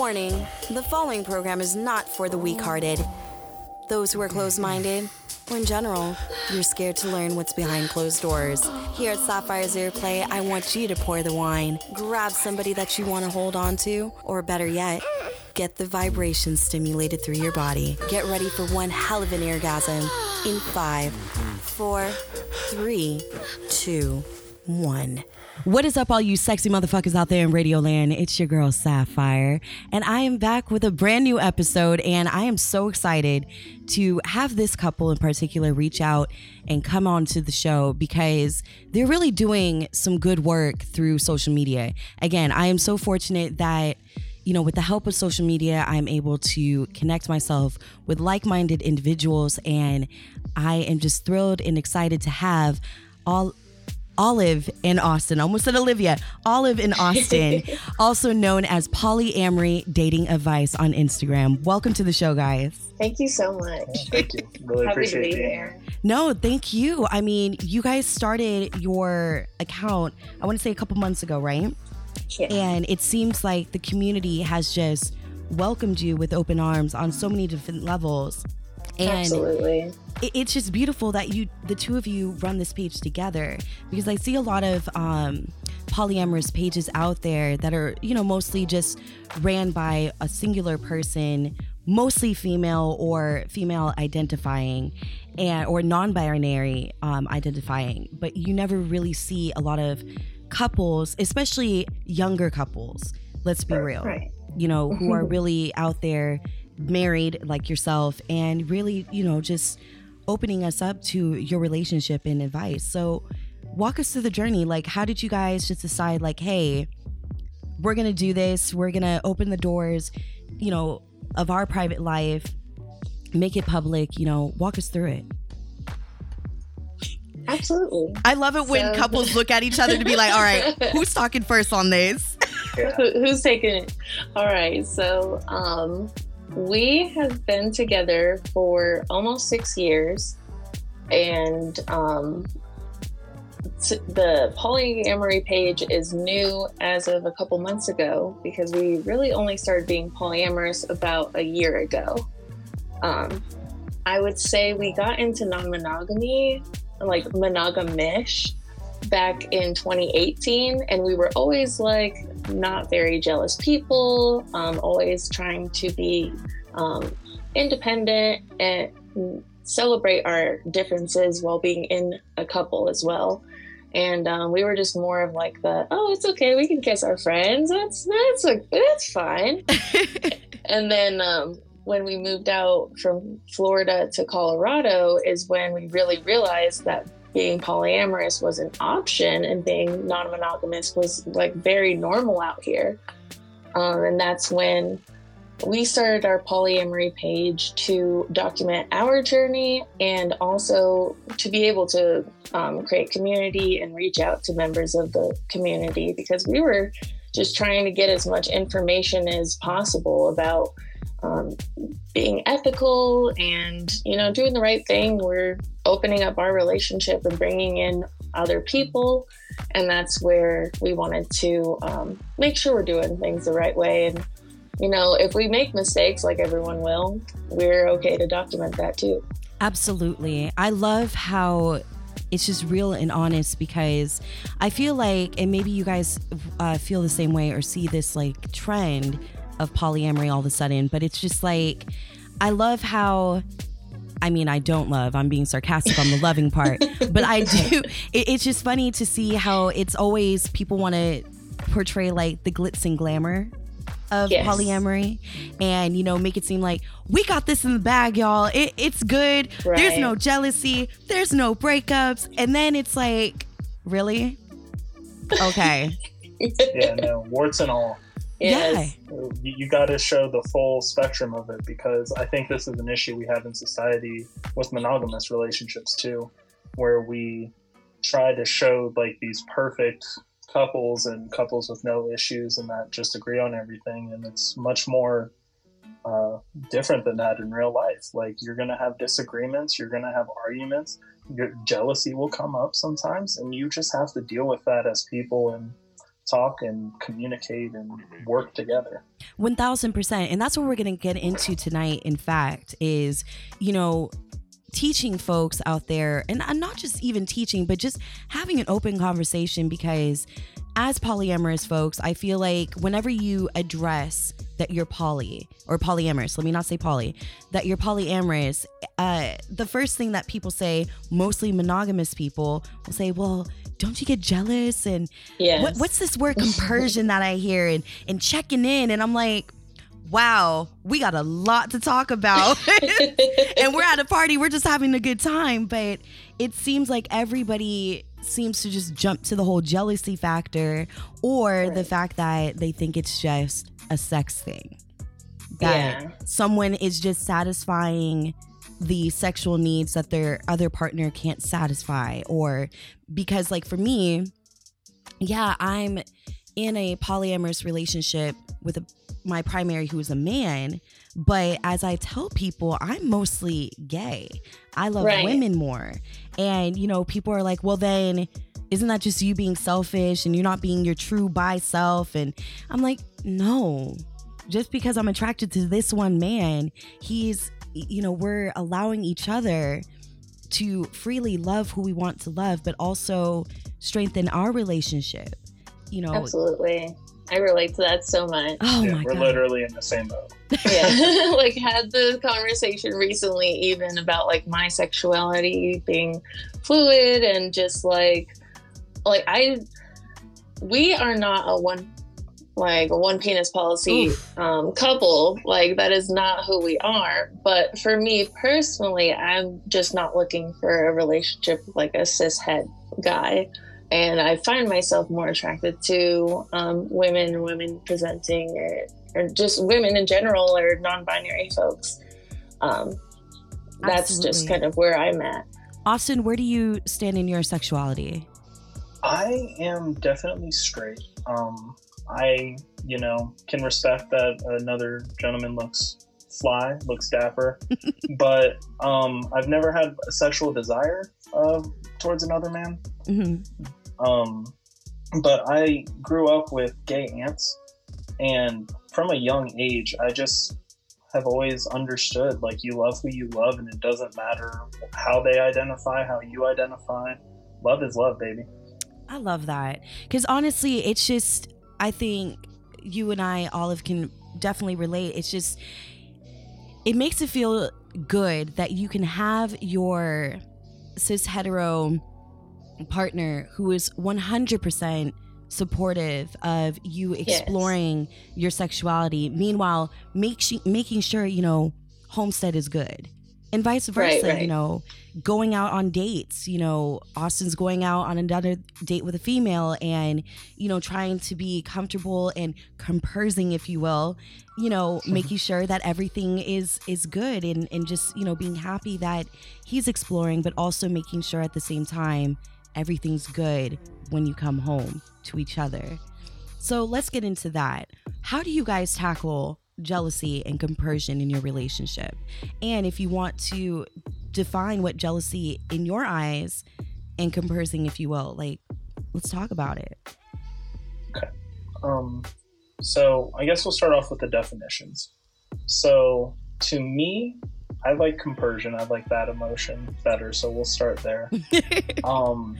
Warning the following program is not for the weak hearted, those who are closed minded, or in general, you're scared to learn what's behind closed doors. Here at Sapphire's Airplay, I want you to pour the wine, grab somebody that you want to hold on to, or better yet, get the vibration stimulated through your body. Get ready for one hell of an orgasm in five, four, three, two, one. What is up, all you sexy motherfuckers out there in Radio Land? It's your girl Sapphire, and I am back with a brand new episode. And I am so excited to have this couple in particular reach out and come on to the show because they're really doing some good work through social media. Again, I am so fortunate that you know, with the help of social media, I'm able to connect myself with like minded individuals. And I am just thrilled and excited to have all Olive in Austin. Almost said Olivia. Olive in Austin, also known as Polyamory Dating Advice on Instagram. Welcome to the show, guys. Thank you so much. Thank you. Really Happy appreciate to be being here. No, thank you. I mean, you guys started your account, I want to say a couple months ago, right? Yeah. And it seems like the community has just welcomed you with open arms on so many different levels. And Absolutely. it, it's just beautiful that you the two of you run this page together because i see a lot of um polyamorous pages out there that are you know mostly just ran by a singular person mostly female or female identifying and or non-binary um, identifying but you never really see a lot of couples especially younger couples let's be real Right. you know, who are really out there married like yourself and really, you know, just opening us up to your relationship and advice. So, walk us through the journey. Like, how did you guys just decide, like, hey, we're going to do this, we're going to open the doors, you know, of our private life, make it public, you know, walk us through it. Absolutely. I love it when couples look at each other to be like, all right, who's talking first on this? Yeah. Who, who's taking it? All right. So, um, we have been together for almost six years, and um, the polyamory page is new as of a couple months ago because we really only started being polyamorous about a year ago. Um, I would say we got into non-monogamy, like monogamish, back in 2018, and we were always like not very jealous people, um, always trying to be um, independent and celebrate our differences while being in a couple as well. And um, we were just more of like the, oh, it's okay, we can kiss our friends. That's that's like that's fine. and then um, when we moved out from Florida to Colorado is when we really realized that being polyamorous was an option and being non-monogamous was like very normal out here. Um, and that's when we started our polyamory page to document our journey and also to be able to um, create community and reach out to members of the community because we were just trying to get as much information as possible about um, being ethical and you know doing the right thing. We're opening up our relationship and bringing in other people. And that's where we wanted to um, make sure we're doing things the right way. And you know if we make mistakes like everyone will we're okay to document that too. Absolutely. I love how it's just real and honest because I feel like, and maybe you guys uh, feel the same way or see this like trend of polyamory all of a sudden, but it's just like, I love how. I mean, I don't love. I'm being sarcastic on the loving part, but I do. It, it's just funny to see how it's always people want to portray like the glitz and glamour of Yes. polyamory and you know make it seem like we got this in the bag y'all. It, it's good. There's no jealousy. There's no breakups. And then it's like really? Okay. Yeah, no, warts and all. yes. You, you got to show the full spectrum of it because I think this is an issue we have in society with monogamous relationships too, where we try to show like these perfect couples and couples with no issues and that just agree on everything, and it's much more uh, different than that in real life. Like you're gonna have disagreements, you're gonna have arguments, your jealousy will come up sometimes, and you just have to deal with that as people and talk and communicate and work together. 1000%. And that's what we're going to get into tonight, in fact, is, you know, teaching folks out there, and not just even teaching, but just having an open conversation because as polyamorous folks, I feel like whenever you address that you're poly or polyamorous, let me not say poly, that you're polyamorous, uh, the first thing that people say, mostly monogamous people, will say, well, don't you get jealous? And yes. what, what's this word compersion that I hear and, and checking in? And I'm like, wow, we got a lot to talk about. and we're at a party, we're just having a good time. But it seems like everybody seems to just jump to the whole jealousy factor or right. the fact that they think it's just a sex thing. That yeah. someone is just satisfying the sexual needs that their other partner can't satisfy. Or because, like, for me, yeah, I'm in a polyamorous relationship with a my primary who is a man but as i tell people i'm mostly gay. I love right. women more. And you know people are like well then isn't that just you being selfish and you're not being your true by self? And i'm like no. Just because i'm attracted to this one man he's you know we're allowing each other to freely love who we want to love but also strengthen our relationship you know absolutely I relate to that so much. Oh yeah, my we're God. literally in the same boat. Yeah, like had the conversation recently, even about like my sexuality being fluid and just like, like I, we are not a one, like a one penis policy um, couple. Like that is not who we are. But for me personally, I'm just not looking for a relationship with like a cis het guy and I find myself more attracted to um, women, women presenting, or, or, just women in general, or non-binary folks. Um, that's Absolutely. just kind of where I'm at. Austin, where do you stand in your sexuality? I am definitely straight. Um, I, you know, can respect that another gentleman looks fly, looks dapper, but um, I've never had a sexual desire uh, towards another man. Mm-hmm. Um, but I grew up with gay aunts, and from a young age, I just have always understood like you love who you love, and it doesn't matter how they identify, how you identify. Love is love, baby. I love that because honestly, it's just I think you and I, Olive, can definitely relate. It's just it makes it feel good that you can have your cis hetero partner who is 100% supportive of you exploring yes. your sexuality meanwhile make making sure you know homestead is good and vice versa right, right. you know going out on dates you know austin's going out on another date with a female and you know trying to be comfortable and compersion if you will you know mm-hmm. making sure that everything is is good and and just you know being happy that he's exploring but also making sure at the same time everything's good when you come home to each other. So let's get into that. How do you guys tackle jealousy and compersion in your relationship? And if you want to define what jealousy in your eyes and compersion, if you will, like, let's talk about it. Okay. Um, so I guess we'll start off with the definitions. So to me, I like compersion. I like that emotion better. So we'll start there. um,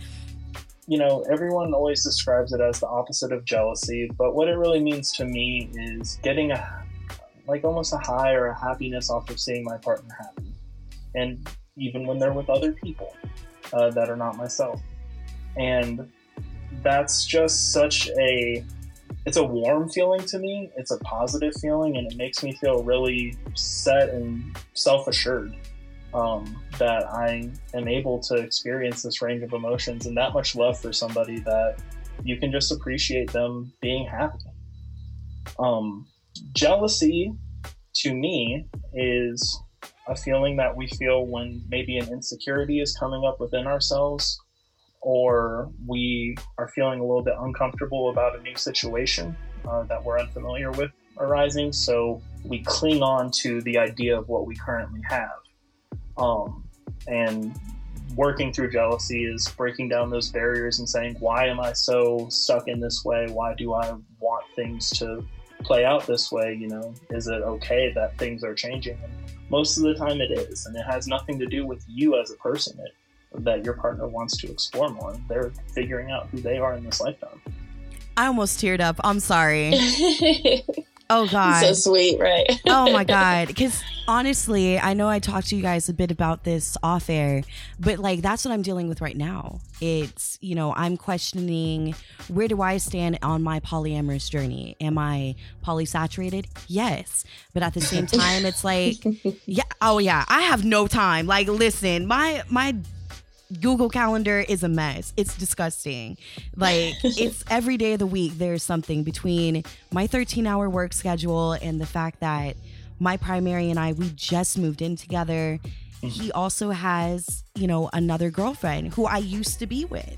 you know, everyone always describes it as the opposite of jealousy, but what it really means to me is getting a like almost a high or a happiness off of seeing my partner happy, and even when they're with other people uh, that are not myself, and that's just such a it's a warm feeling to me. It's a positive feeling, and it makes me feel really set and self assured um, that I am able to experience this range of emotions and that much love for somebody that you can just appreciate them being happy. Um, jealousy, to me, is a feeling that we feel when maybe an insecurity is coming up within ourselves or we are feeling a little bit uncomfortable about a new situation uh, that we're unfamiliar with arising. So we cling on to the idea of what we currently have. Um, and working through jealousy is breaking down those barriers and saying, why am I so stuck in this way? Why do I want things to play out this way? You know, is it okay that things are changing? And most of the time it is. And it has nothing to do with you as a person it, that your partner wants to explore more. They're figuring out who they are in this lifetime. I almost teared up. I'm sorry. Oh God, so sweet, right? oh my God, because honestly, I know I talked to you guys a bit about this off air, but like that's what I'm dealing with right now. It's you know I'm questioning where do I stand on my polyamorous journey? Am I polysaturated? Yes, but at the same time, it's like yeah, oh yeah, I have no time. Like listen, my my Google Calendar is a mess. It's disgusting. Like it's every day of the week there's something between my 13-hour work schedule and the fact that my primary and I we just moved in together. He also has, you know, another girlfriend who I used to be with.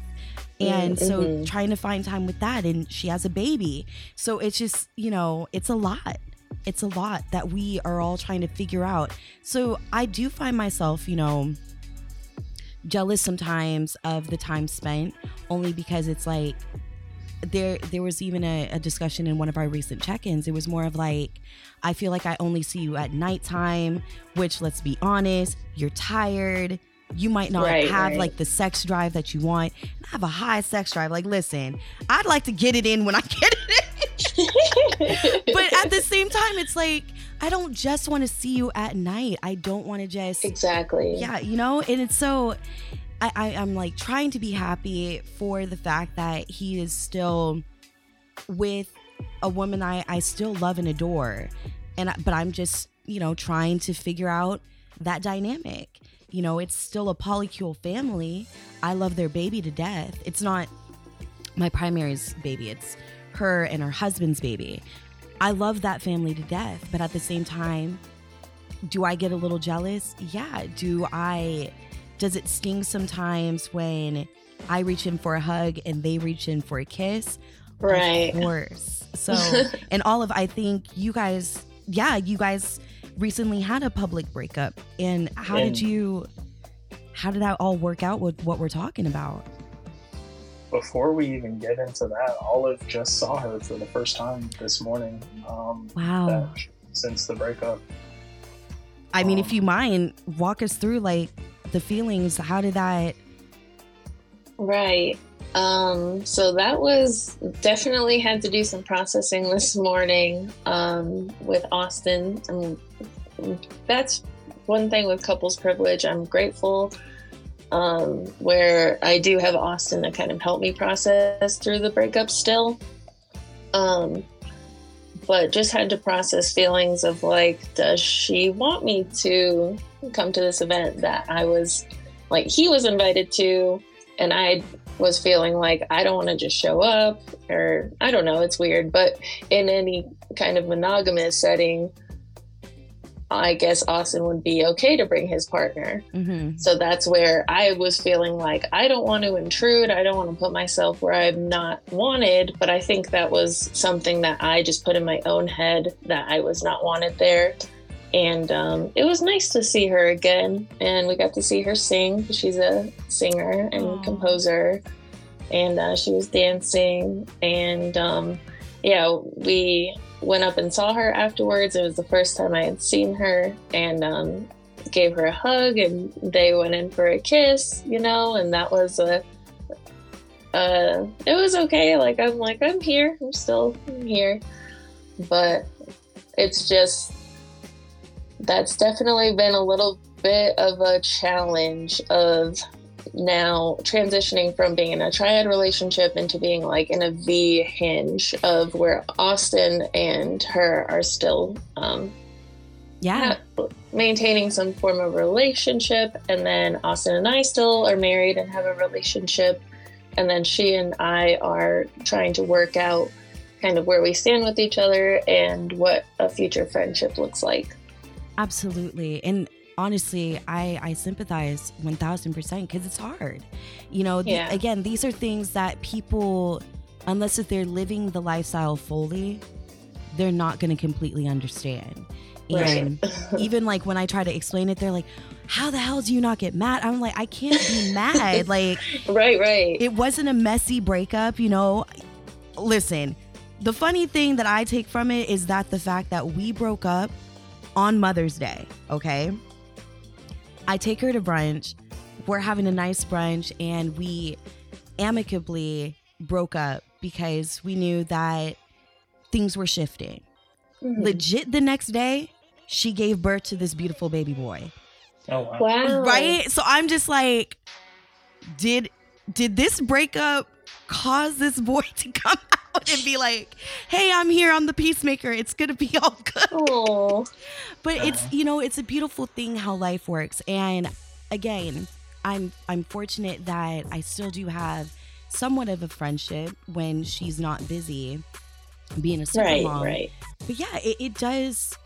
And mm-hmm. so trying to find time with that and she has a baby. So it's just, you know, it's a lot. It's a lot that we are all trying to figure out. So I do find myself, you know, jealous sometimes of the time spent only because it's like there there was even a, a, discussion in one of our recent check-ins. It was more of like i feel like i only see you at nighttime which let's be honest you're tired. You might not right, have right. like the sex drive that you want. I have a high sex drive. Like listen i'd like to get it in when i get it in. But at the same time it's like I don't just want to see you at night. I don't want to just exactly. Yeah, you know, and it's so. I, I I'm like trying to be happy for the fact that he is still with a woman I I still love and adore, and but I'm just you know trying to figure out that dynamic. You know, it's still a polycule family. I love their baby to death. It's not my primary's baby. It's her and her husband's baby. I love that family to death, but at the same time, do I get a little jealous? Yeah. Do I, does it sting sometimes when I reach in for a hug and they reach in for a kiss? Right. Of course. So, and all of, I think you guys, yeah, you guys recently had a public breakup. And how and did you, how did that all work out with what we're talking about? Before we even get into that, Olive just saw her for the first time this morning. Um, wow. since the breakup. I mean, um, if you mind, walk us through like the feelings. How did that? Right. Um, so that was definitely had to do some processing this morning um, with Austin. And that's one thing with couples privilege. I'm grateful um, where I do have Austin to kind of help me process through the breakup still. Um, but just had to process feelings of like, does she want me to come to this event that I was like, he was invited to, and I was feeling like I don't want to just show up, or I don't know, it's weird, but in any kind of monogamous setting, I guess Austin would be okay to bring his partner. Mm-hmm. So that's where I was feeling like I don't want to intrude. I don't want to put myself where I'm not wanted. But I think that was something that I just put in my own head that I was not wanted there. And um, it was nice to see her again. And we got to see her sing. She's a singer and Aww. composer. And uh, she was dancing. And um, yeah, we went up and saw her afterwards. It was the first time I had seen her and um, gave her a hug, and they went in for a kiss, you know, and that was a. It was okay. Like I'm like I'm here. I'm still here, but it's just that's definitely been a little bit of a challenge of now transitioning from being in a triad relationship into being like in a V hinge of where Austin and her are still um, yeah maintaining some form of relationship and then Austin and I still are married and have a relationship and then she and I are trying to work out kind of where we stand with each other and what a future friendship looks like. Absolutely. And honestly, I, I sympathize 1000% because it's hard. You know, yeah. again, these are things that people, unless if they're living the lifestyle fully, they're not going to completely understand. Right. And even like when I try to explain it, they're like, "How the hell do you not get mad?" I'm like, "I can't be mad. Like right, right. it wasn't a messy breakup, you know. Listen, the funny thing that I take from it is that the fact that we broke up on Mother's Day, okay? I take her to brunch. We're having a nice brunch and we amicably broke up because we knew that things were shifting. Mhm. Legit the next day, she gave birth to this beautiful baby boy. Oh wow. Wow. Right? So I'm just like, did did this breakup cause this boy to come out and be like, hey, I'm here, I'm the peacemaker. It's gonna be all good. Oh, But it's you know, it's a beautiful thing how life works. And again, I'm I'm fortunate that I still do have somewhat of a friendship when she's not busy being a super right, mom. right. But yeah, it, it does.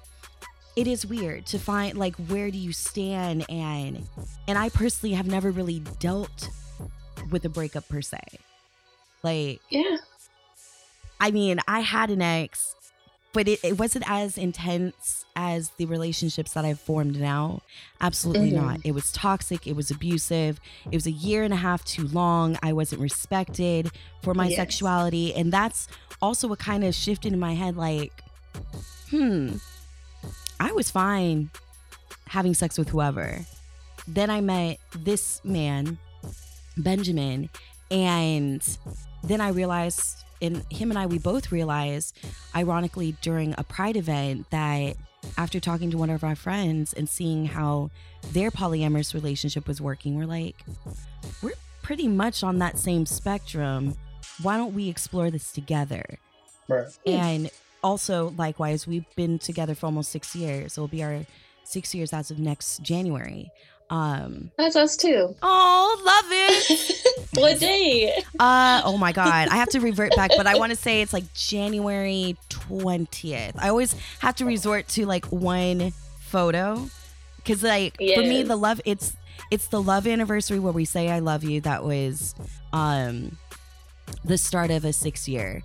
It is weird to find like where do you stand and and I personally have never really dealt with a breakup per se. Like Yeah. I mean, I had an ex, but it, it wasn't as intense as the relationships that I've formed now. Absolutely Mhm. not. It was toxic. It was abusive. It was a year and a half too long. I wasn't respected for my Yes. sexuality. And that's also what kind of shifted in my head like, hmm, I was fine having sex with whoever. Then I met this man, Benjamin, and then I realized, and him and I, we both realized, ironically, during a pride event, that after talking to one of our friends and seeing how their polyamorous relationship was working, we're like, we're pretty much on that same spectrum. Why don't we explore this together? Right. And also, likewise, we've been together for almost six years. It'll be our six years as of next January. Um, That's us too. oh, love it. what day? Uh oh my god. I have to revert back, but I want to say it's like January 20th. I always have to resort to like one photo cuz like for me the love it's it's the love anniversary where we say I love you that was um the start of a 6 year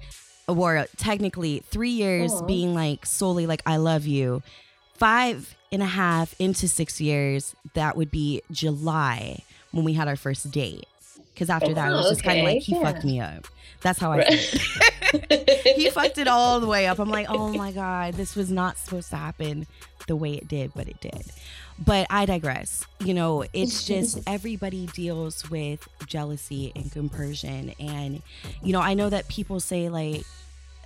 or technically 3 years Aw. being like solely like I love you. Five and a half into six years, that would be July when we had our first date. Because after that, it was oh, just kind of like he yeah. fucked me up. That's how I felt. he fucked it all the way up. I'm like, oh my god, this was not supposed to happen the way it did, but it did. But I digress. You know, it's just everybody deals with jealousy and compersion, and you know, I know that people say like,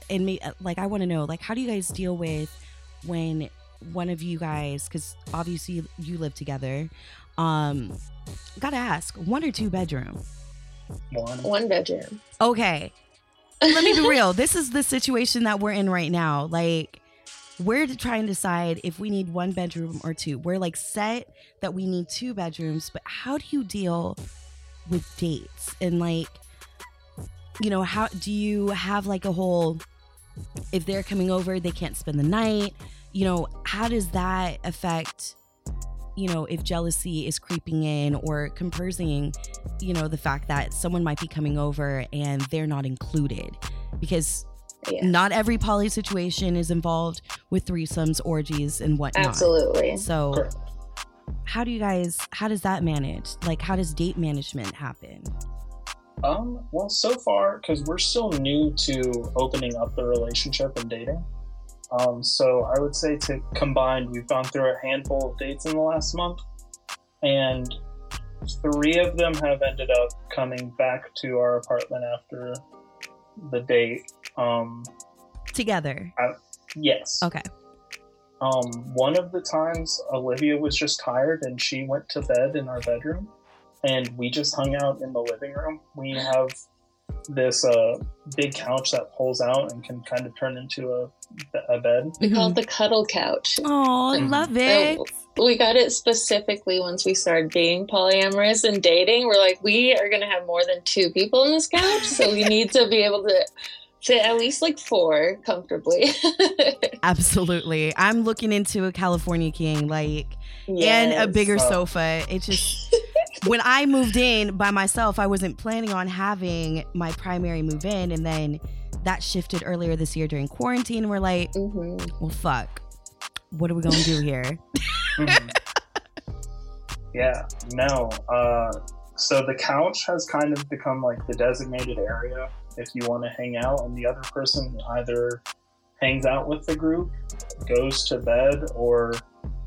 and me, like, I want to know, like, how do you guys deal with when one of you guys, because obviously you live together, um, gotta ask, one or two bedroom? One. One bedroom. Okay. Let me be real. This is the situation that we're in right now. Like, we're to try and decide if we need one bedroom or two. We're like set that we need two bedrooms, but how do you deal with dates? And like, you know, how do you have like a whole, if they're coming over, they can't spend the night? You know, how does that affect, you know, if jealousy is creeping in or compersion you know the fact that someone might be coming over and they're not included because Yeah. not every poly situation is involved with threesomes orgies and whatnot Absolutely. so Correct. how do you guys how does that manage like how does date management happen Um, well, so far, because we're still new to opening up the relationship and dating. Um, so I would say to combine, we've gone through a handful of dates in the last month, and three of them have ended up coming back to our apartment after the date. Um, together yes. okay Um, one of the times Olivia was just tired and she went to bed in our bedroom, and we just hung out in the living room. We have this uh, big couch that pulls out and can kind of turn into a, a bed. We call it the cuddle couch. oh I love it We got it specifically once we started being polyamorous and dating. We're like, we are going to have more than two people in this couch, so we need to be able to fit at least like four comfortably. absolutely i'm looking into a california king like and a bigger Oh. sofa. It just when I moved in by myself, I wasn't planning on having my primary move in, and then that shifted earlier this year during quarantine. We're like, hmm well, fuck. What are we gonna do here? Mhm. yeah, no. Uh, so the couch has kind of become like the designated area if you want to hang out, and the other person either hangs out with the group, goes to bed, or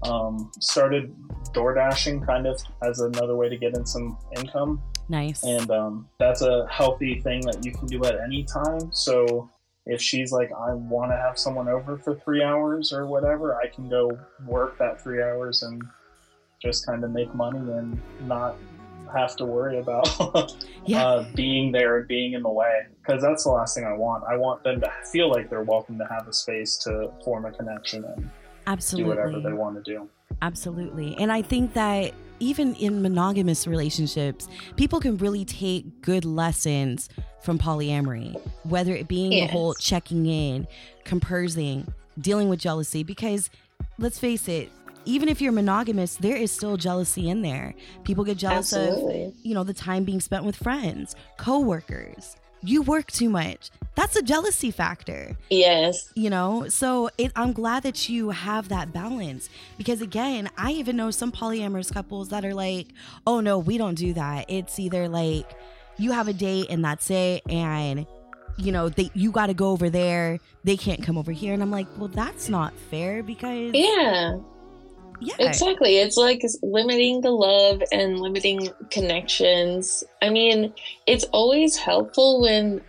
um, started door dashing kind of as another way to get in some income. Nice. and um, that's a healthy thing that you can do at any time. So if she's like, I want to have someone over for three hours or whatever, I can go work that three hours and just kind of make money and not have to worry about Yeah. uh, being there and being in the way because that's the last thing I want. I want them to feel like they're welcome to have a space to form a connection and Absolutely. do whatever they want to do. Absolutely. And I think that even in monogamous relationships, people can really take good lessons from polyamory, whether it being the whole checking in, compersion, dealing with jealousy. Because let's face it, even if you're monogamous, there is still jealousy in there. People get jealous of, you know, the time being spent with friends, coworkers. You work too much. That's a jealousy factor Yes. you know so it, i'm glad that you have that balance because again i even know some polyamorous couples that are like oh no we don't do that it's either like you have a date and that's it and you know they you got to go over there they can't come over here and i'm like well that's not fair because Yeah. Yeah Exactly. It's like limiting the love and limiting connections. I mean, it's always helpful when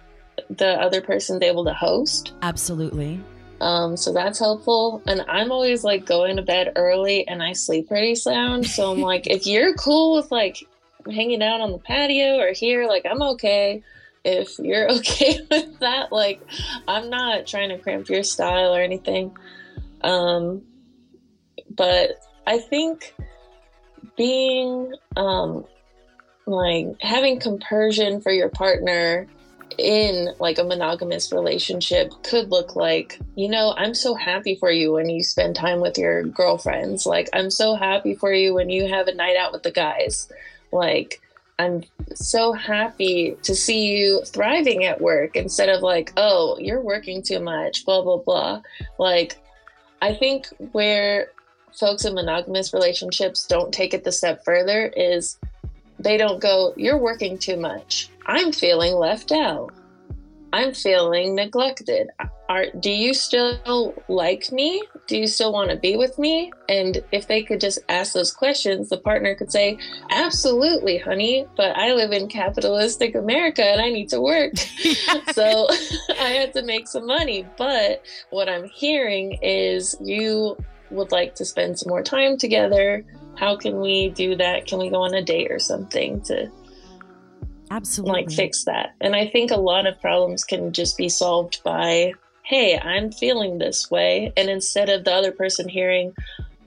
the other person's able to host. absolutely Um, so that's helpful. And I'm always like going to bed early and I sleep pretty sound. So I'm like, if you're cool with like hanging out on the patio or here, like I'm okay. If you're okay with that, like I'm not trying to cramp your style or anything. Um, but I think being um, like having compersion for your partner in like a monogamous relationship could look like you know i'm so happy for you when you spend time with your girlfriends. Like i'm so happy for you when you have a night out with the guys. Like i'm so happy to see you thriving at work instead of like oh you're working too much blah blah blah. Like i think where folks in monogamous relationships don't take it the step further is they don't go, You're working too much. I'm feeling left out. I'm feeling neglected. Are, do you still like me? Do you still want to be with me? And if they could just ask those questions, the partner could say, Absolutely, honey, but I live in capitalistic America and I need to work. so I had to make some money. But what I'm hearing is you would like to spend some more time together. How can we do that? Can we go on a date or something to absolutely like fix that? And I think a lot of problems can just be solved by, hey, I'm feeling this way. And instead of the other person hearing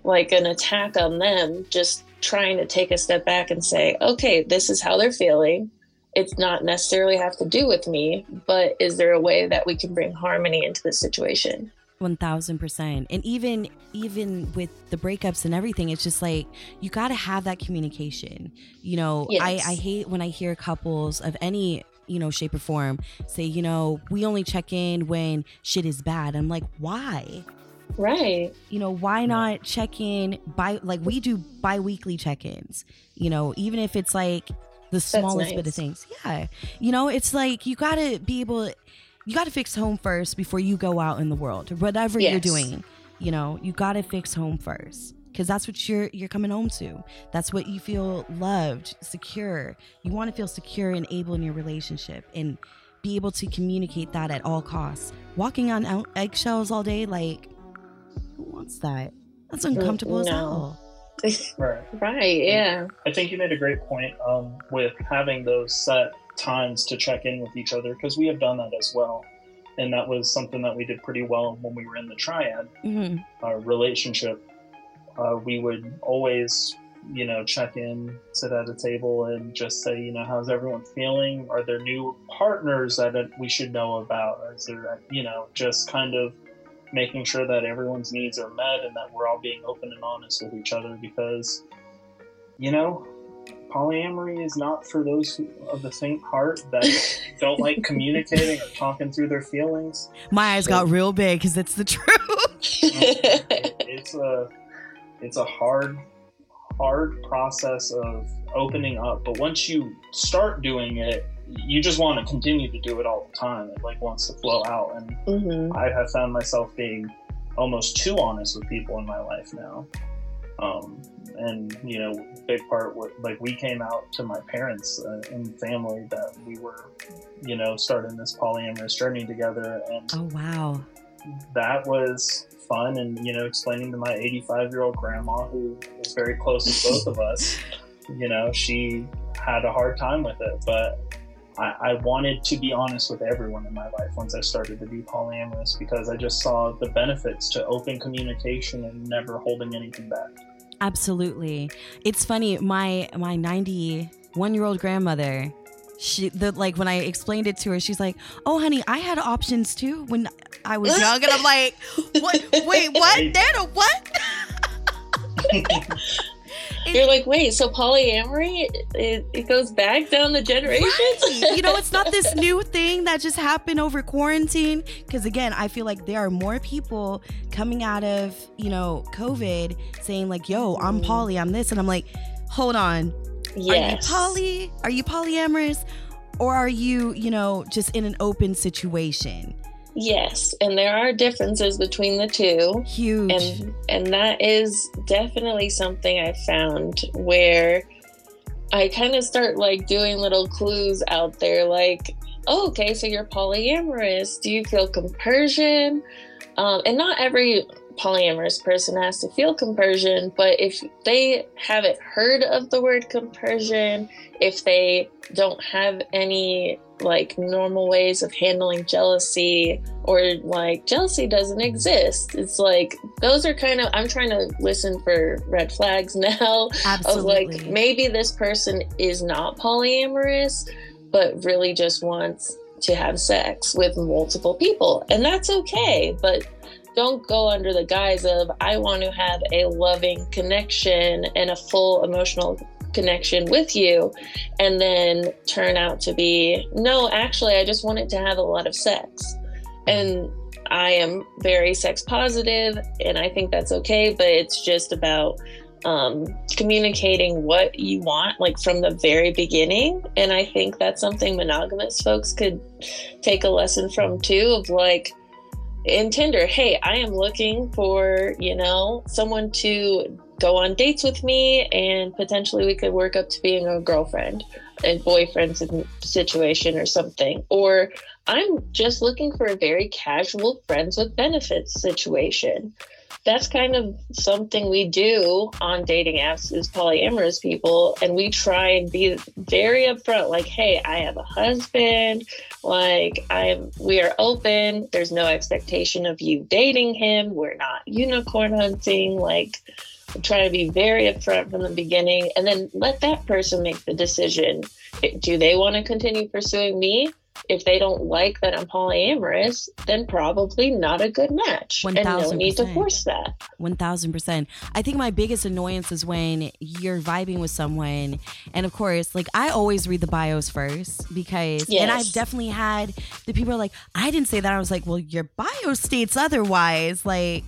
like an attack on them, just trying to take a step back and say, okay, this is how they're feeling. It's not necessarily have to do with me, but is there a way that we can bring harmony into the situation? One thousand percent, and even even with the breakups and everything, it's just like you got to have that communication. You know, I Yes. I hate when I hear couples of any you know shape or form say, you know, we only check in when shit is bad. I'm like, why? Right. You know, why not check in by like we do bi-weekly check-ins. You know, even if it's like the smallest bit of things. Yeah, you know, it's like you got to be able. You got to fix home first before you go out in the world. Whatever you're doing, you know, you got to fix home first because that's what you're you're coming home to. That's what you feel loved, secure. You want to feel secure and able in your relationship and be able to communicate that at all costs. Walking on eggshells all day, like who wants that? That's uncomfortable as hell. Right. Right. Yeah. I think you made a great point um, with having those set times to check in with each other because we have done that as well. And that was something that we did pretty well when we were in the triad hmm uh, relationship. Uh, we would always, you know, check in, sit at a table, and just say, you know, how's everyone feeling? Are there new partners that we should know about? Is there, you know, just kind of making sure that everyone's needs are met and that we're all being open and honest with each other because, you know, polyamory is not for those who, of the faint heart that don't like communicating or talking through their feelings. My eyes got real big because it's the truth. it's a it's a hard hard process of opening up, but once you start doing it, you just want to continue to do it all the time. It like wants to flow out, and hmm I have found myself being almost too honest with people in my life now. Um, and you know, big part what like we came out to my parents uh, and family that we were, you know, starting this polyamorous journey together, and Oh wow. that was fun. And you know, explaining to my 85 year old grandma who was very close to both of us, you know, she had a hard time with it, but I, I wanted to be honest with everyone in my life once I started to be polyamorous because I just saw the benefits to open communication and never holding anything back. Absolutely. It's funny. My my 91 year old grandmother. She the like when I explained it to her, she's like, "Oh, honey, I had options too when I was young," and I'm like, "What? Wait, what? Dana, what?" You're like, wait, so polyamory it, it goes back down the generations? Right. You know, it's not this new thing that just happened over quarantine. Because again, I feel like there are more people coming out of, you know, COVID saying, like, yo, I'm mm-hmm. poly, I'm this. And I'm like, hold on. yes. Are you poly? Are you polyamorous? Or are you, you know, just in an open situation? Yes, and there are differences between the two. Huge. and and that is definitely something i found where i kind of start like doing little clues out there like oh, okay so you're polyamorous do you feel compersion um, and not every polyamorous person has to feel compersion but if they haven't heard of the word compersion if they don't have any like normal ways of handling jealousy or like jealousy doesn't exist it's like those are kind of i'm trying to listen for red flags now Absolutely. of like maybe this person is not polyamorous but really just wants to have sex with multiple people and that's okay but don't go under the guise of i want to have a loving connection and a full emotional connection with you and then turn out to be no actually i just wanted to have a lot of sex. And i am very sex positive and i think that's okay but it's just about um, communicating what you want like from the very beginning. And i think that's something monogamous folks could take a lesson from too of like in tinder hey i am looking for you know someone to go on dates with me and potentially we could work up to being a girlfriend and boyfriend si- situation or something. Or i'm just looking for a very casual friends with benefits situation. That's kind of something we do on dating apps as polyamorous people and we try and be very upfront like hey i have a husband. Like i'm we are open. There's no expectation of you dating him. We're not unicorn hunting. Like try to be very upfront from the beginning and then let that person make the decision do they want to continue pursuing me if they don't like that i'm polyamorous then probably not a good match and no need to 1000%. force that 1000%. I think my biggest annoyance is when you're vibing with someone. And of course, like I always read the bios first because, and I've definitely had the people are like, I didn't say that. I was like, well, your bio states otherwise. Like,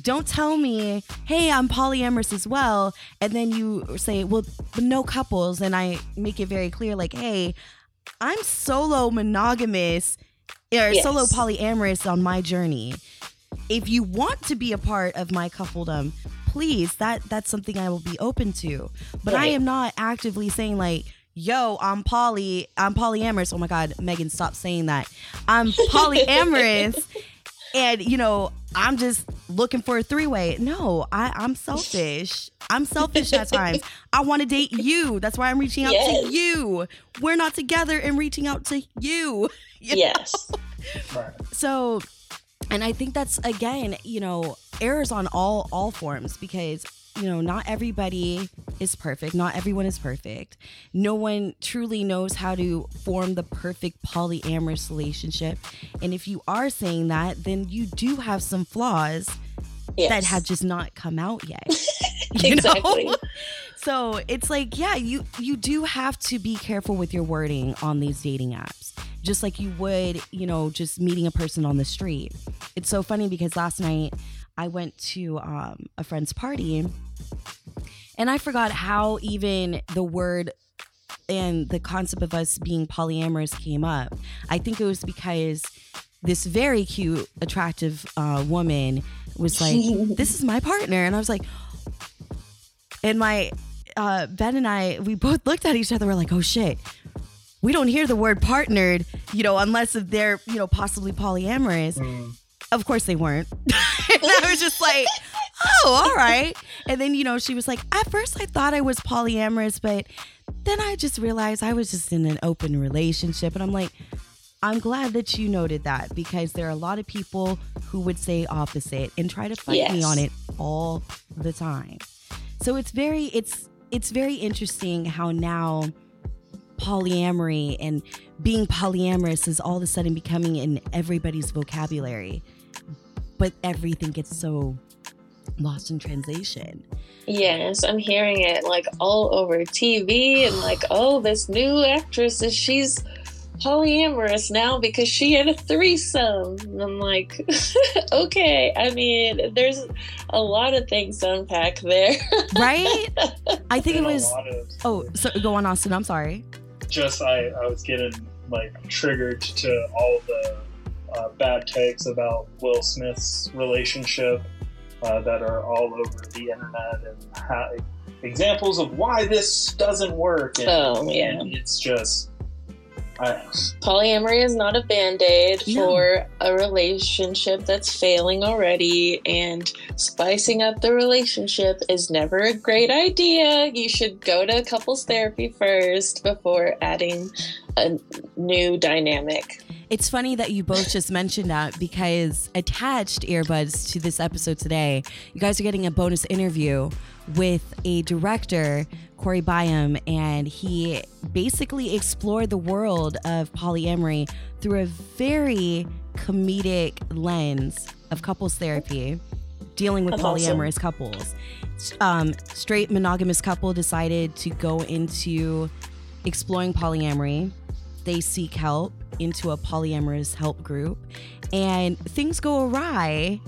don't tell me, hey, I'm polyamorous as well. And then you say, well, no couples. And I make it very clear, like, hey, I'm solo monogamous or Yes. solo polyamorous on my journey. If you want to be a part of my coupledom, please, that that's something I will be open to. But I am not actively saying like, yo, I'm poly, I'm polyamorous. Oh my god, Megan, stop saying that. I'm polyamorous. And you know i'm just looking for a three-way. No I, i'm selfish. I'm selfish at times. I want to date you. That's why i'm reaching out Yes. to you. We're not together and reaching out to you You yes. Right. so and i think that's again you know errors on all all forms because you know not everybody is perfect not everyone is perfect no one truly knows how to form the perfect polyamorous relationship and if you are saying that then you do have some flaws yes that have just not come out yet you know? exactly so it's like, yeah, you you do have to be careful with your wording on these dating apps. Just like you would, you know, just meeting a person on the street. It's so funny because last night I went to um, a friend's party and I forgot how even the word and the concept of us being polyamorous came up. I think it was because this very cute, attractive uh, woman was like, "This is my partner," and I was like, and my uh, Ben and I, we both looked at each other. We're like, "Oh shit." We don't hear the word partnered, you know, unless if they're, you know, possibly polyamorous. Mm. Of course they weren't. and I was just like, oh, all right. And then, you know, she was like, at first I thought I was polyamorous, but then I just realized I was just in an open relationship. And I'm like, I'm glad that you noted that because there are a lot of people who would say opposite and try to fight me on it all the time. So it's very it's it's very interesting how now polyamory and being polyamorous is all of a sudden becoming in everybody's vocabulary. But everything gets so lost in translation. Yes, I'm hearing it like all over TV and like, oh, this new actress is she's polyamorous now because she had a threesome. And I'm like, okay. I mean, there's a lot of things to unpack there. Right? I think it was of- Oh, so go on Austin, I'm sorry. just I, I was getting like triggered to all the uh, bad takes about Will Smith's relationship uh, that are all over the internet and how, examples of why this doesn't work. And, Oh, yeah. it's just I, Polyamory is not a band aid No. for a relationship that's failing already, and spicing up the relationship is never a great idea. You should go to couples therapy first before adding a new dynamic. It's funny that you both just mentioned that because attached earbuds to this episode today, you guys are getting a bonus interview with a director, Corey Byam, and he basically explored the world of polyamory through a very comedic lens of couples therapy, dealing with That's awesome. polyamorous couples. Um, straight monogamous couple decided to go into exploring polyamory. They seek help into a polyamorous help group, and things go awry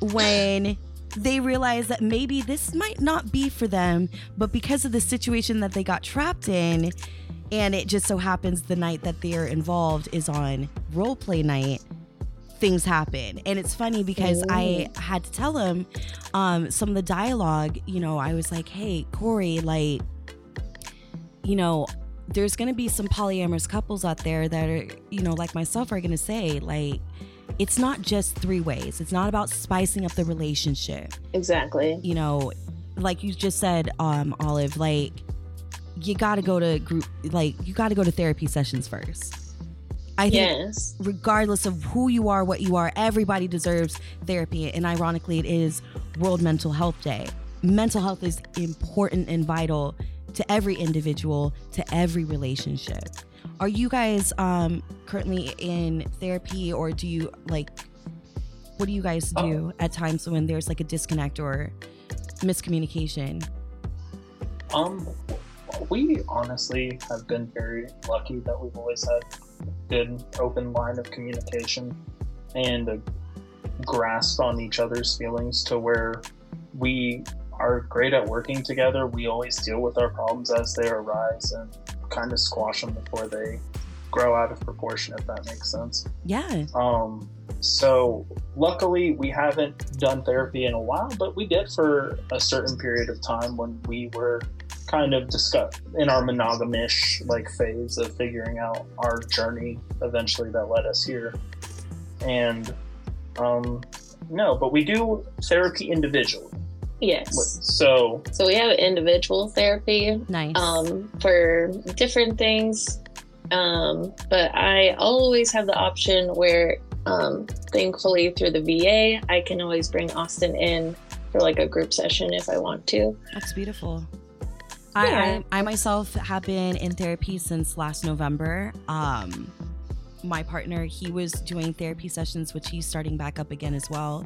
when they realize that maybe this might not be for them, but because of the situation that they got trapped in, and it just so happens the night that they're involved is on role play night, things happen. And it's funny because I had to tell him um, some of the dialogue, you know, I was like, hey, Corey, like, you know, there's going to be some polyamorous couples out there that are, you know, like myself, are going to say, like, it's not just three ways. It's not about spicing up the relationship. Exactly. You know, like you just said, um, Olive, like, you got to go to group, like, you got to go to therapy sessions first. I think Yes. regardless of who you are, what you are, everybody deserves therapy. And ironically, it is World Mental Health Day. Mental health is important and vital to every individual, to every relationship. Are you guys um, currently in therapy, or do you like? What do you guys do at times when there's like a disconnect or miscommunication? Um, we honestly have been very lucky that we've always had good open line of communication and a grasp on each other's feelings to where we are great at working together. We always deal with our problems as they arise and kind of squash them before they grow out of proportion, if that makes sense. Yeah, Um, so luckily we haven't done therapy in a while, but we did for a certain period of time when we were kind of discuss in our monogamish like phase of figuring out our journey eventually that led us here. And um, no, but we do therapy individually. Yes. So So we have individual therapy nice. um, for different things. Um, but I always have the option where, um, thankfully, through the VA, I can always bring Austin in for like a group session if I want to. That's beautiful. Yeah. I, I I myself have been in therapy since last November. Um, my partner, he was doing therapy sessions, which he's starting back up again as well.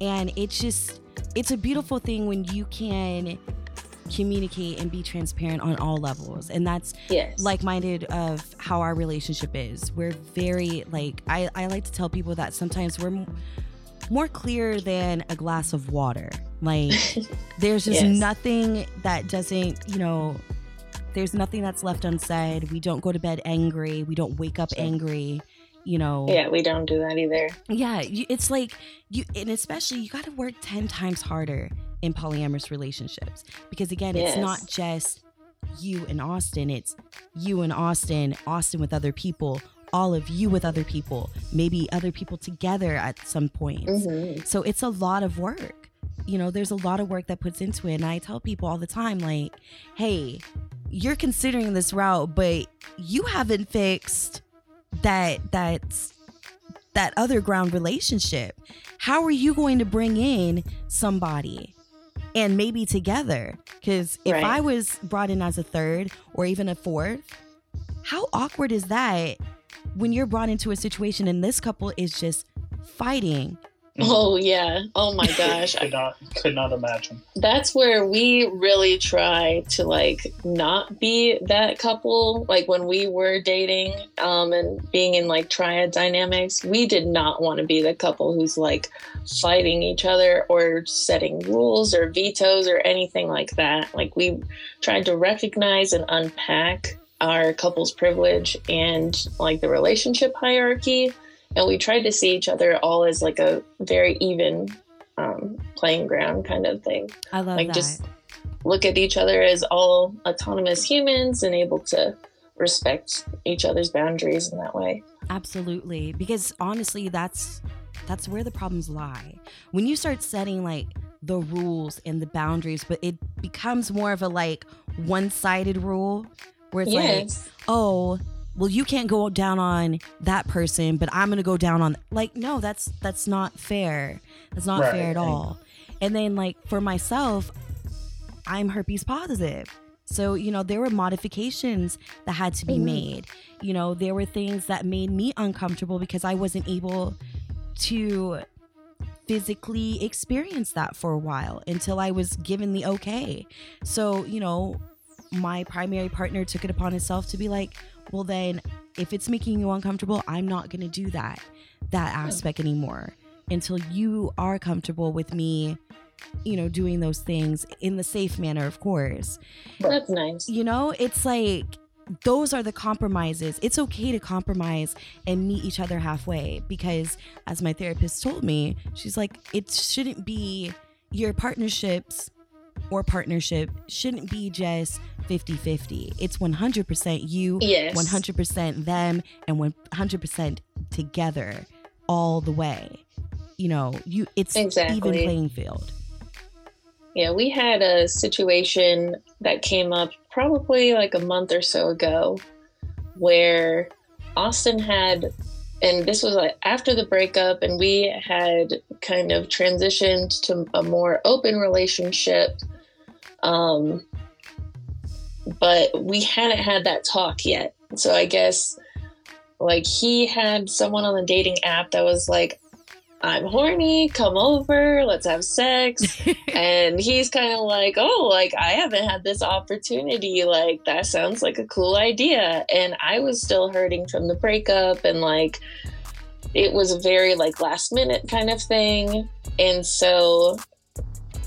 And it's just, it's a beautiful thing when you can communicate and be transparent on all levels and that's yes like-minded of how our relationship is we're very like i, I like to tell people that sometimes we're m- more clear than a glass of water like there's just Yes. nothing that doesn't you know there's nothing that's left unsaid we don't go to bed angry we don't wake up angry you know yeah we don't do that either yeah, you, it's like you, and especially you got to work 10 times harder in polyamorous relationships because again, it's not just you and Austin, it's you and Austin, Austin with other people, all of you with other people, maybe other people together at some points. Mhm. So it's a lot of work. You know, there's a lot of work that puts into it. And I tell people all the time, like, hey, you're considering this route, but you haven't fixed that that's that other ground relationship. How are you going to bring in somebody and maybe together? Because if Right. I was brought in as a third or even a fourth, how awkward is that when you're brought into a situation and this couple is just fighting? Oh yeah. Oh my gosh. Could not could not imagine. that's where we really try to like not be that couple. Like when we were dating um and being in like triad dynamics we did not want to be the couple who's like fighting each other or setting rules or vetoes or anything like that. Like we tried to recognize and unpack our couple's privilege and like the relationship hierarchy and we tried to see each other all as like a very even um, playing ground kind of thing I love like that. just look at each other as all autonomous humans and able to respect each other's boundaries in that way. Absolutely, because honestly, that's that's where the problems lie. When you start setting like the rules and the boundaries, but it becomes more of a like one-sided rule where it's like, "Oh, well you can't go down on that person, but I'm going to go down on like no, that's that's not fair. That's not Right, fair at all." And then like for myself, I'm herpes positive. So, you know, there were modifications that had to be Mhm. made. You know, there were things that made me uncomfortable because I wasn't able to physically experience that for a while until I was given the okay. So, you know, my primary partner took it upon himself to be like, well, then if it's making you uncomfortable, I'm not going to do that, that aspect anymore until you are comfortable with me, you know, doing those things in the safe manner, of course. That's nice. You know, it's like those are the compromises. It's okay to compromise and meet each other halfway because, as my therapist told me, she's like, it shouldn't be your partnerships or partnership shouldn't be just 50 50. It's 100% you, Yes. 100% them, and 100% together all the way. You know, you it's Exactly. even playing field. Yeah, we had a situation that came up probably like a month or so ago where Austin had, and this was like after the breakup, and we had kind of transitioned to a more open relationship. Um, but we hadn't had that talk yet. So I guess like he had someone on the dating app that was like, I'm horny, come over, let's have sex. And he's kind of like oh like i haven't had this opportunity. Like that sounds like a cool idea. And i was still hurting from the breakup and like it was a very like last minute kind of thing. And so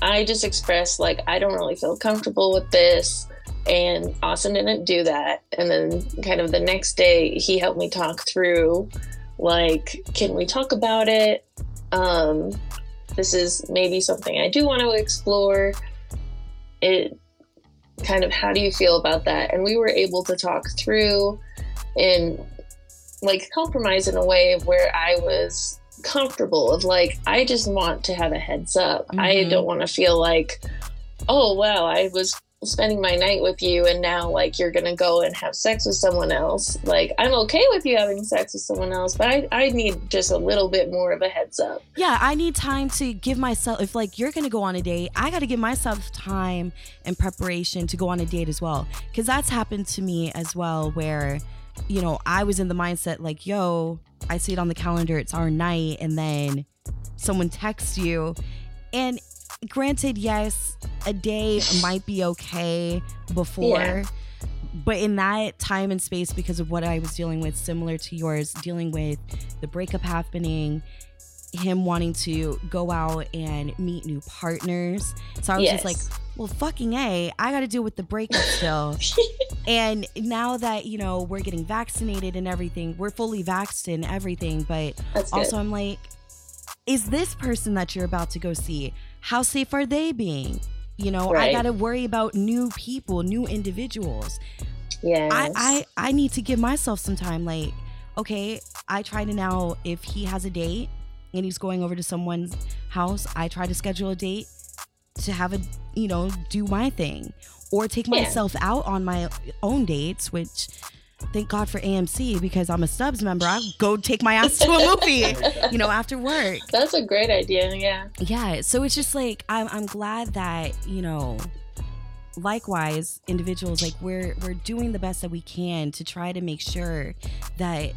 i just expressed like i don't really feel comfortable with this. And austin didn't do that. And then kind of the next day he helped me talk through like can we talk about it um this is maybe something I do want to explore. It kind of how do you feel about that? And we were able to talk through and like compromise in a way where I was comfortable of like I just want to have a heads up. I Mhm. don't want to feel like oh wow, I was spending my night with you and now like you're gonna go and have sex with someone else. Like I'm okay with you having sex with someone else, but I, I need just a little bit more of a heads up. Yeah, I need time to give myself if like you're gonna go on a date, I gotta give myself time and preparation to go on a date as well. Cause that's happened to me as well where, you know, I was in the mindset like, yo, I see it on the calendar, it's our night, and then someone texts you. And granted, yes, a day might be okay before. Yeah. But in that time and space, because of what I was dealing with, similar to yours, dealing with the breakup happening, him wanting to go out and meet new partners. So I was just like, well, fucking A, I got to deal with the breakup still. and now that, you know, we're getting vaccinated and everything, we're fully vaxxed and everything. But That's good. also, I'm like, is this person that you're about to go see, how safe are they being? You know, I got to worry about new people, new individuals. Yeah. I, I I need to give myself some time. Like, okay, I try to now if he has a date and he's going over to someone's house, I try to schedule a date to have a you know do my thing or take Yeah. myself out on my own dates, which. Thank God for AMC because I'm a Stubs member. I go take my ass to a movie, you know, after work. That's a great idea. Yeah. Yeah, so it's just like I'm I'm glad that, you know, likewise individuals like we're we're doing the best that we can to try to make sure that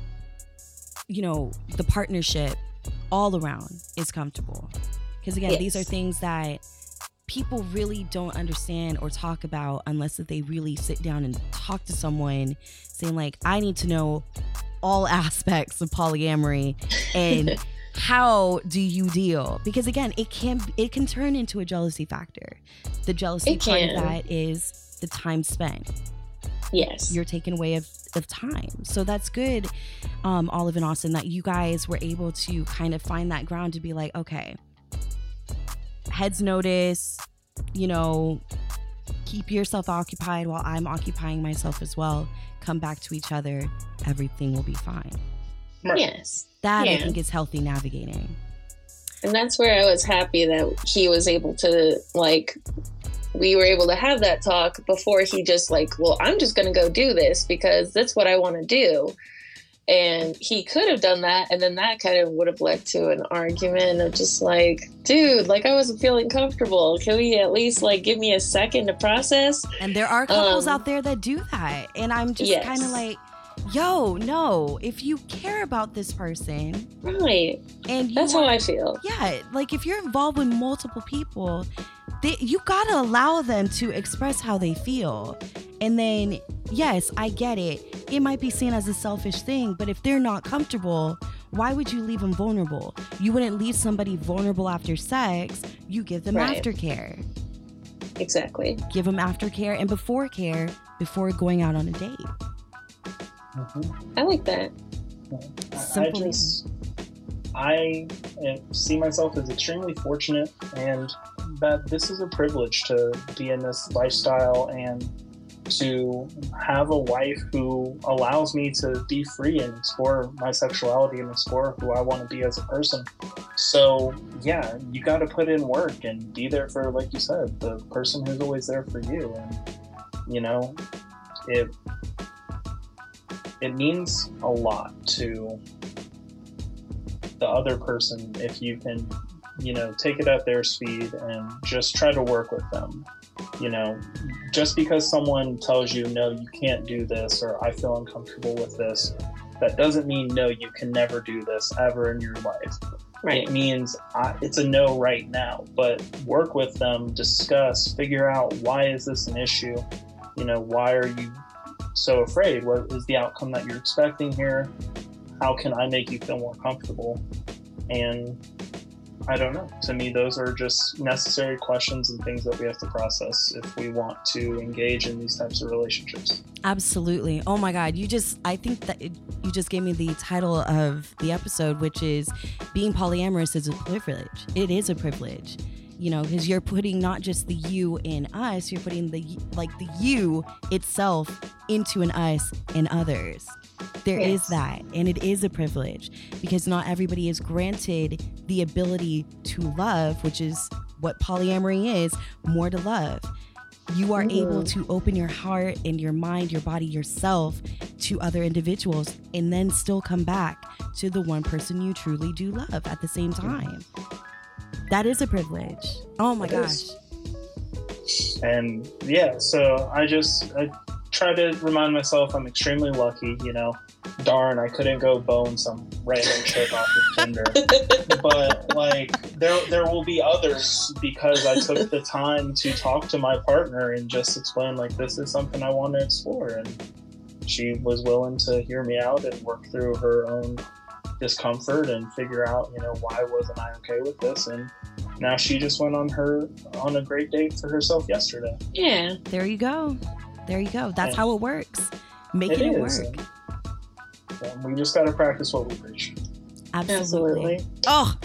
you know, the partnership all around is comfortable. Cuz again, these are things that people really don't understand or talk about unless that they really sit down and talk to someone saying like I need to know all aspects of polyamory and how do you deal? Because again it can it can turn into a jealousy factor. The jealousy It part of that is the time spent. Yes. you're taking away of, of time. So that's good um olive and austin that you guys were able to kind of find that ground to be like okay heads notice you know keep yourself occupied while i'm occupying myself as well. Come back to each other. Everything will be fine. Yes. that i think is healthy navigating. And that's where I was happy that he was able to like we were able to have that talk before he just like, well, I'm just going to go do this because that's what I want to do. And he could have done that and then that kind of would have led to an argument of just like, dude, like I wasn't feeling comfortable. Can we at least like give me a second to process? And there are couples Um, out there that do that. And I'm just Yes. kind of like, yo, no, if you care about this person Right. and you That's how I feel. yeah, like if you're involved with multiple people, they, you gotta allow them to express how they feel. And then, yes, I get it. It might be seen as a selfish thing, but if they're not comfortable, why would you leave them vulnerable? You wouldn't leave somebody vulnerable after sex. You give them Right. aftercare. Exactly. Give them aftercare and before care before going out on a date. Mhm. I like that. I- I just, I uh, see myself as extremely fortunate, and that this is a privilege to be in this lifestyle and to have a wife who allows me to be free and explore my sexuality and explore who I want to be as a person. So, yeah, you got to put in work and be there for, like you said, the person who's always there for you. And, you know, it it means a lot to the other person if you can you know take it at their speed and just try to work with them. You know just because someone tells you no you can't do this or i feel uncomfortable with this that doesn't mean no you can never do this ever in your life. Right. it means I, it's a no right now but work with them discuss figure out why is this an issue? You know why are you so afraid what is the outcome that you're expecting here how can i make you feel more comfortable and i don't know to me those are just necessary questions and things that we have to process if we want to engage in these types of relationships Absolutely. Oh my God. You just, I think that it, you just gave me the title of the episode, which is Being Polyamorous is a Privilege. It is a privilege, you know, because you're putting not just the you in us, you're putting the, like, the you itself into an us and others. There is Yes. that. And it is a privilege because not everybody is granted the ability to love, which is what polyamory is more to love you are able Mhm. to open your heart and your mind, your body, yourself to other individuals and then still come back to the one person you truly do love at the same time. That is a privilege. Oh my It gosh. is. and yeah so i just i try to remind myself i'm extremely lucky you know darn, I couldn't go bone some random chick off of Tinder. but like, there there will be others because I took the time to talk to my partner and just explain like this is something I want to explore, and she was willing to hear me out and work through her own discomfort and figure out, you know, why wasn't I okay with this and now she just went on her on a great date for herself yesterday. Yeah. There you go. There you go. That's Yeah. how it works. Making it work. and- and we just got to practice what we preach. Absolutely. Absolutely. Oh,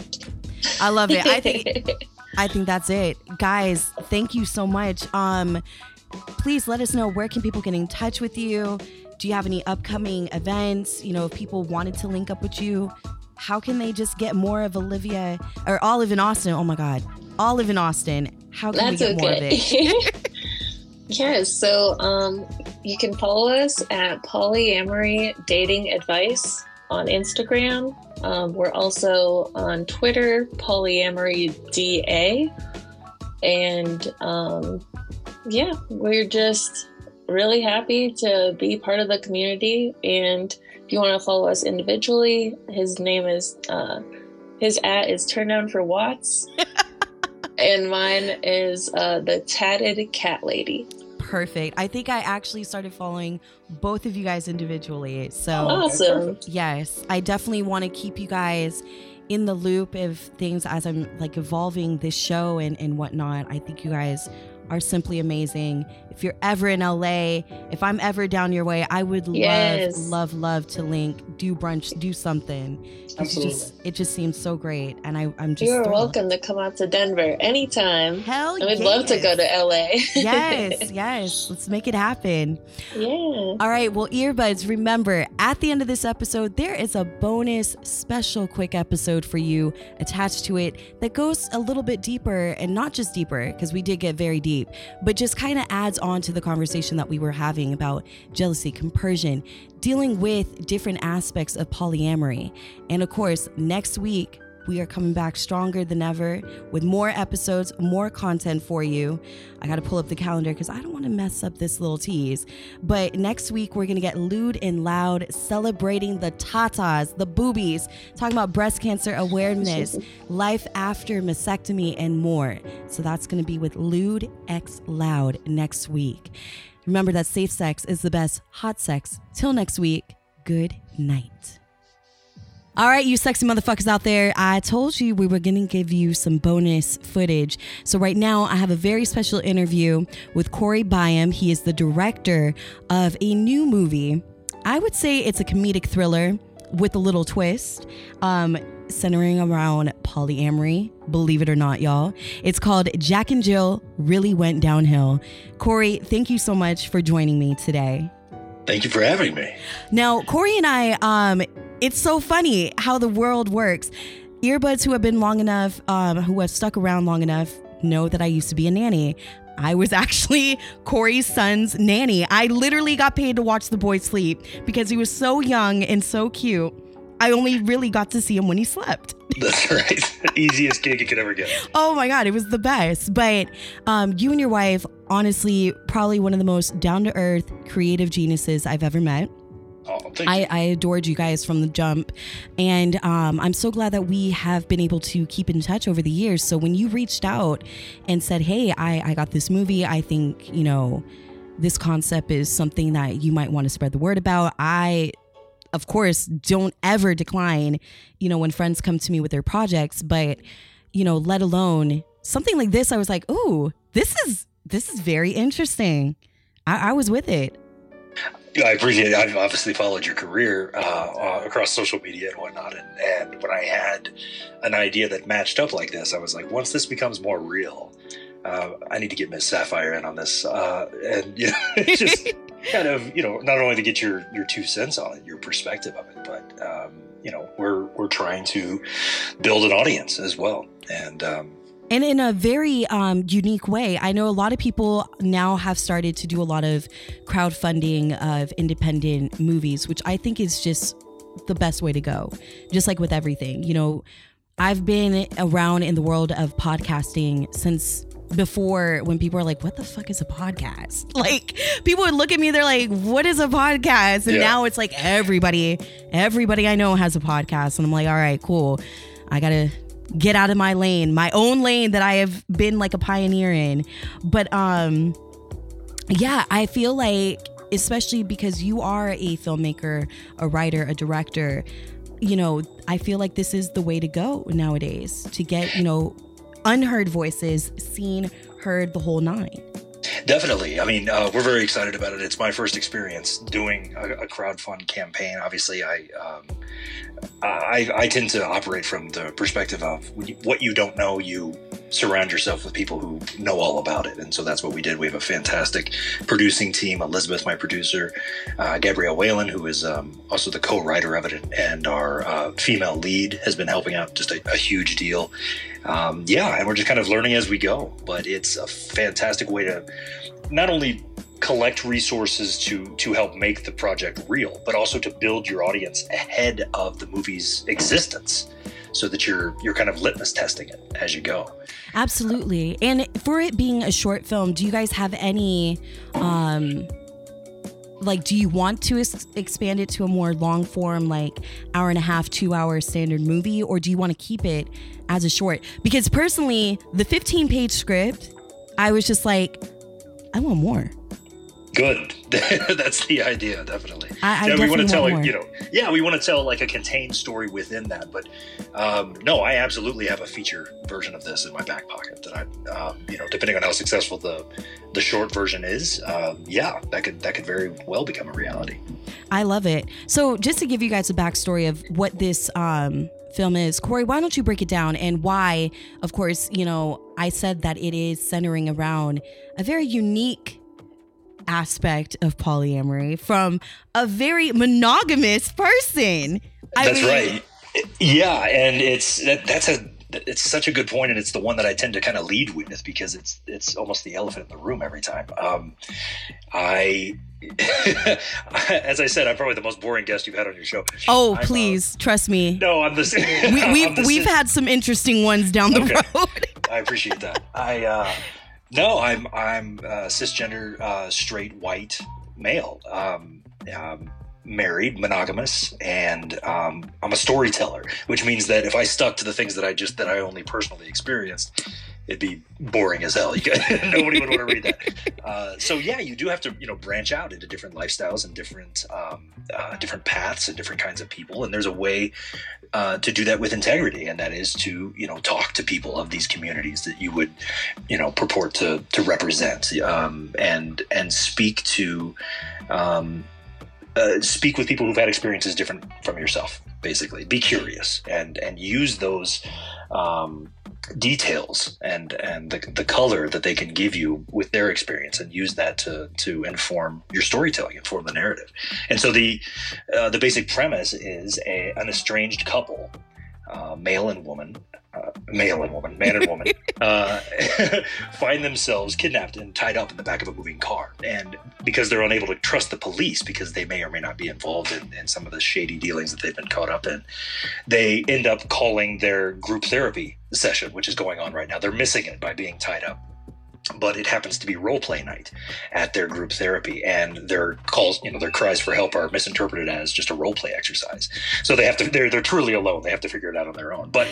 I love it. I think I think that's it. Guys, thank you so much. Um please let us know where can people get in touch with you? Do you have any upcoming events? You know, if people wanted to link up with you, how can they just get more of Olivia or Olive in Austin? Oh my god. Olive in Austin. How can That's we get more of it? okay. yes, so um, you can follow us at Polyamory Dating Advice on Instagram. Um, we're also on Twitter, Polyamory DA. And um, yeah, we're just really happy to be part of the community. And if you want to follow us individually, his name is, uh, his at is Turn Down for Watts. and mine is uh, the Tatted Cat Lady. Perfect. I think I actually started following both of you guys individually. So Awesome. Yes, I definitely want to keep you guys in the loop of things as I'm like evolving this show and, and whatnot. I think you guys are simply amazing. If you're ever in LA, if I'm ever down your way, I would Yes. love, love, love to link, do brunch, do something. Absolutely. just, it just seems so great. And I, I'm just You're thrilled. welcome to come out to Denver anytime. Hell I would love to go to. LA. yes, yes. Let's make it happen. yeah. All right, well, earbuds, remember at the end of this episode, there is a bonus special quick episode for you attached to it that goes a little bit deeper and not just deeper, because we did get very deep, but just kind of adds on to the conversation that we were having about jealousy, compersion, dealing with different aspects of polyamory. And of course, next week, we are coming back stronger than ever with more episodes, more content for you. I got to pull up the calendar because I don't want to mess up this little tease. But next week, we're going to get lewd and loud, celebrating the tatas, the boobies, talking about breast cancer awareness, life after mastectomy, and more. So that's going to be with Lewd X Loud next week. Remember that safe sex is the best hot sex. Till next week, good night. All right, you sexy motherfuckers out there, I told you we were going to give you some bonus footage. So, right now, I have a very special interview with Corey Byam. He is the director of a new movie. I would say it's a comedic thriller with a little twist, um, centering around polyamory, believe it or not, y'all. It's called Jack and Jill Really Went Downhill. Corey, thank you so much for joining me today. Thank you for having me. Now, Corey and I, um, it's so funny how the world works. Earbuds who have been long enough, um, who have stuck around long enough, know that I used to be a nanny. I was actually Corey's son's nanny. I literally got paid to watch the boy sleep because he was so young and so cute. I only really got to see him when he slept. That's right. Easiest gig you could ever get. Oh my god, it was the best. But um, you and your wife, honestly, probably one of the most down to earth, creative geniuses I've ever met. Oh, I. I adored you guys from the jump. And um, I'm so glad that we have been able to keep in touch over the years. So when you reached out and said, hey, I, I got this movie, I think, you know, this concept is something that you might want to spread the word about. I, of course, don't ever decline, you know, when friends come to me with their projects, but, you know, let alone something like this, I was like, ooh, this is this is very interesting. I, I was with it. I appreciate it. I've obviously followed your career uh, uh, across social media and whatnot. And, and when I had an idea that matched up like this, I was like, once this becomes more real, uh, I need to get Miss Sapphire in on this. Uh, and, you know, it's just kind of, you know, not only to get your, your two cents on it, your perspective of it, but, um, you know, we're, we're trying to build an audience as well. And, um, and in a very um, unique way. I know a lot of people now have started to do a lot of crowdfunding of independent movies, which I think is just the best way to go. Just like with everything, you know, I've been around in the world of podcasting since before when people are like, "What the fuck is a podcast?" Like people would look at me, they're like, "What is a podcast?" And Yeah. now it's like everybody, everybody I know has a podcast, and I'm like, "All right, cool. I gotta get out of my lane, my own lane that I have been like a pioneer in." But um, yeah, I feel like especially because you are a filmmaker, a writer, a director, you know, I feel like this is the way to go nowadays to get, you know, unheard voices seen, heard the whole nine. Definitely. I mean, uh, we're very excited about it. It's my first experience doing a, a crowdfund campaign. Obviously, I, um, I I tend to operate from the perspective of what you don't know, you surround yourself with people who know all about it, and so that's what we did. We have a fantastic producing team. Elizabeth, my producer, uh, Gabrielle Whalen, who is um, also the co-writer of it, and our uh, female lead has been helping out. Just a, a huge deal. Um, yeah, and we're just kind of learning as we go. But it's a fantastic way to not only collect resources to to help make the project real, but also to build your audience ahead of the movie's existence, so that you're you're kind of litmus testing it as you go. Absolutely. And for it being a short film, do you guys have any um like do you want to ex- expand it to a more long form like hour and a half, 2 hour standard movie or do you want to keep it as a short? Because personally, the 15 page script, I was just like I want more. Good. That's the idea, definitely. I, I yeah, we want to tell, want a, you know, yeah, we want to tell like a contained story within that. But um, no, I absolutely have a feature version of this in my back pocket that I, um, you know, depending on how successful the the short version is, um, yeah, that could that could very well become a reality. I love it. So, just to give you guys a backstory of what this um, film is, Corey, why don't you break it down and why, of course, you know, I said that it is centering around a very unique aspect of polyamory from a very monogamous person. I That's mean, right. Yeah, and it's that, that's a it's such a good point, and it's the one that I tend to kind of lead with because it's it's almost the elephant in the room every time. Um, I, as I said, I'm probably the most boring guest you've had on your show. Oh, I'm, uh, please, trust me. no, I'm the same. We, we've, the we've had some interesting ones down the Okay. road. I appreciate that. I uh, no, I'm I'm uh, cisgender, uh, straight, white male, um, um, married, monogamous, and um, I'm a storyteller, which means that if I stuck to the things that I just that I only personally experienced, it'd be boring as hell. You could, nobody would want to read that. Uh, so yeah, you do have to you know branch out into different lifestyles and different um, uh, different paths and different kinds of people, and there's a way uh, to do that with integrity, and that is to you know talk to people of these communities that you would you know purport to to represent, um, and and speak to. Um, uh, speak with people who've had experiences different from yourself. Basically, be curious and and use those um, details and and the, the color that they can give you with their experience, and use that to to inform your storytelling, inform the narrative. And so the uh, the basic premise is a, an estranged couple, uh, male and woman, uh, male and woman, man and woman, uh, find themselves kidnapped and tied up in the back of a moving car. And because they're unable to trust the police because they may or may not be involved in, in some of the shady dealings that they've been caught up in, they end up calling their group therapy session, which is going on right now. They're missing it by being tied up. But it happens to be role play night at their group therapy, and their calls, you know, their cries for help are misinterpreted as just a role play exercise. So they have to, they're, they're truly alone. They have to figure it out on their own. But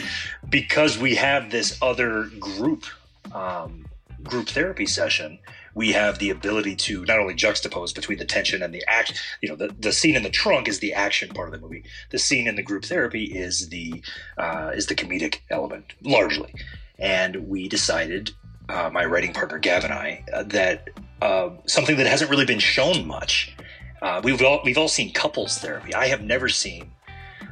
because we have this other group um, group therapy session, we have the ability to not only juxtapose between the tension and the act. You know, the, the scene in the trunk is the action part of the movie. The scene in the group therapy is the uh, is the comedic element largely. And we decided, uh, my writing partner Gavin and I, uh, that uh, something that hasn't really been shown much. Uh, we've all we've all seen couples therapy. I have never seen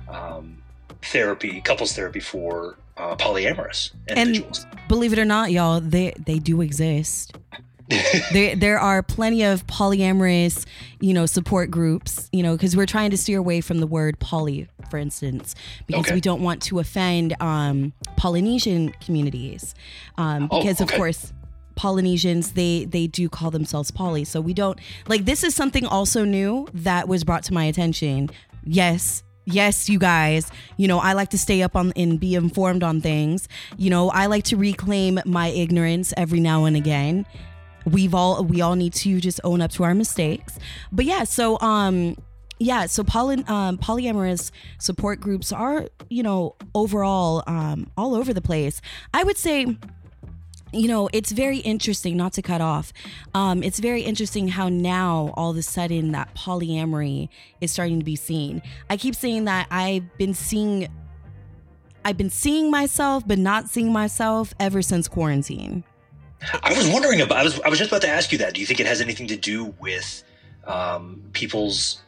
um, therapy, couples therapy for uh, polyamorous individuals. Believe it or not, y'all, they they do exist. there there are plenty of polyamorous, you know, support groups, you know, because we're trying to steer away from the word poly, for instance, because Okay. we don't want to offend um, Polynesian communities, um, Oh, because okay. of course. Polynesians, they they do call themselves poly, so we don't like. This is something also new that was brought to my attention. Yes, Yes, you guys. You know, I like to stay up on and be informed on things. You know, I like to reclaim my ignorance every now and again. We've all we all need to just own up to our mistakes. But yeah, so um yeah, so poly, um, polyamorous support groups are, you know, overall um, all over the place. I would say you know, it's very interesting, not to cut off. Um, it's very interesting how now all of a sudden that polyamory is starting to be seen. I keep saying that I've been seeing I've been seeing myself but not seeing myself ever since quarantine. I was wondering about I was I was just about to ask you that. Do you think it has anything to do with um, people's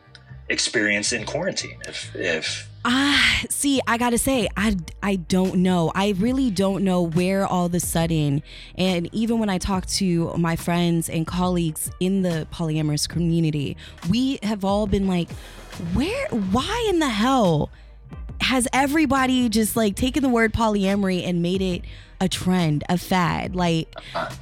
experience in quarantine? If if Ah, see, I gotta say, I I don't know. I really don't know where all of a sudden, and even when I talk to my friends and colleagues in the polyamorous community, we have all been like, where, why in the hell has everybody just like taken the word polyamory and made it a trend, a fad? Like,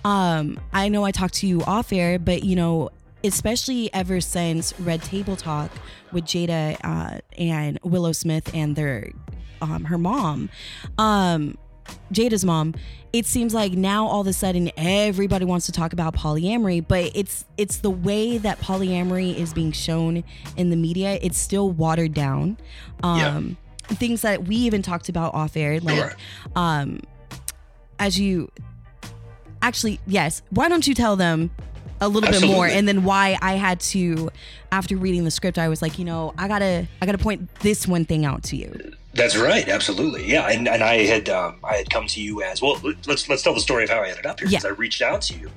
um, I know I talked to you off air, but you know, especially ever since Red Table Talk with Jada uh, and Willow Smith and their um, her mom, um, Jada's mom. It seems like now all of a sudden everybody wants to talk about polyamory, but it's it's the way that polyamory is being shown in the media. It's still watered down. Um, yeah. Things that we even talked about off air, like um, as you actually yes. Why don't you tell them a little Absolutely. bit more and then why I had to after reading the script I was like, you know, I got to I got to point this one thing out to you. That's right, absolutely, yeah. And, and I had um, I had come to you as well. Let's let's tell the story of how I ended up here. Because yeah. I reached out to you,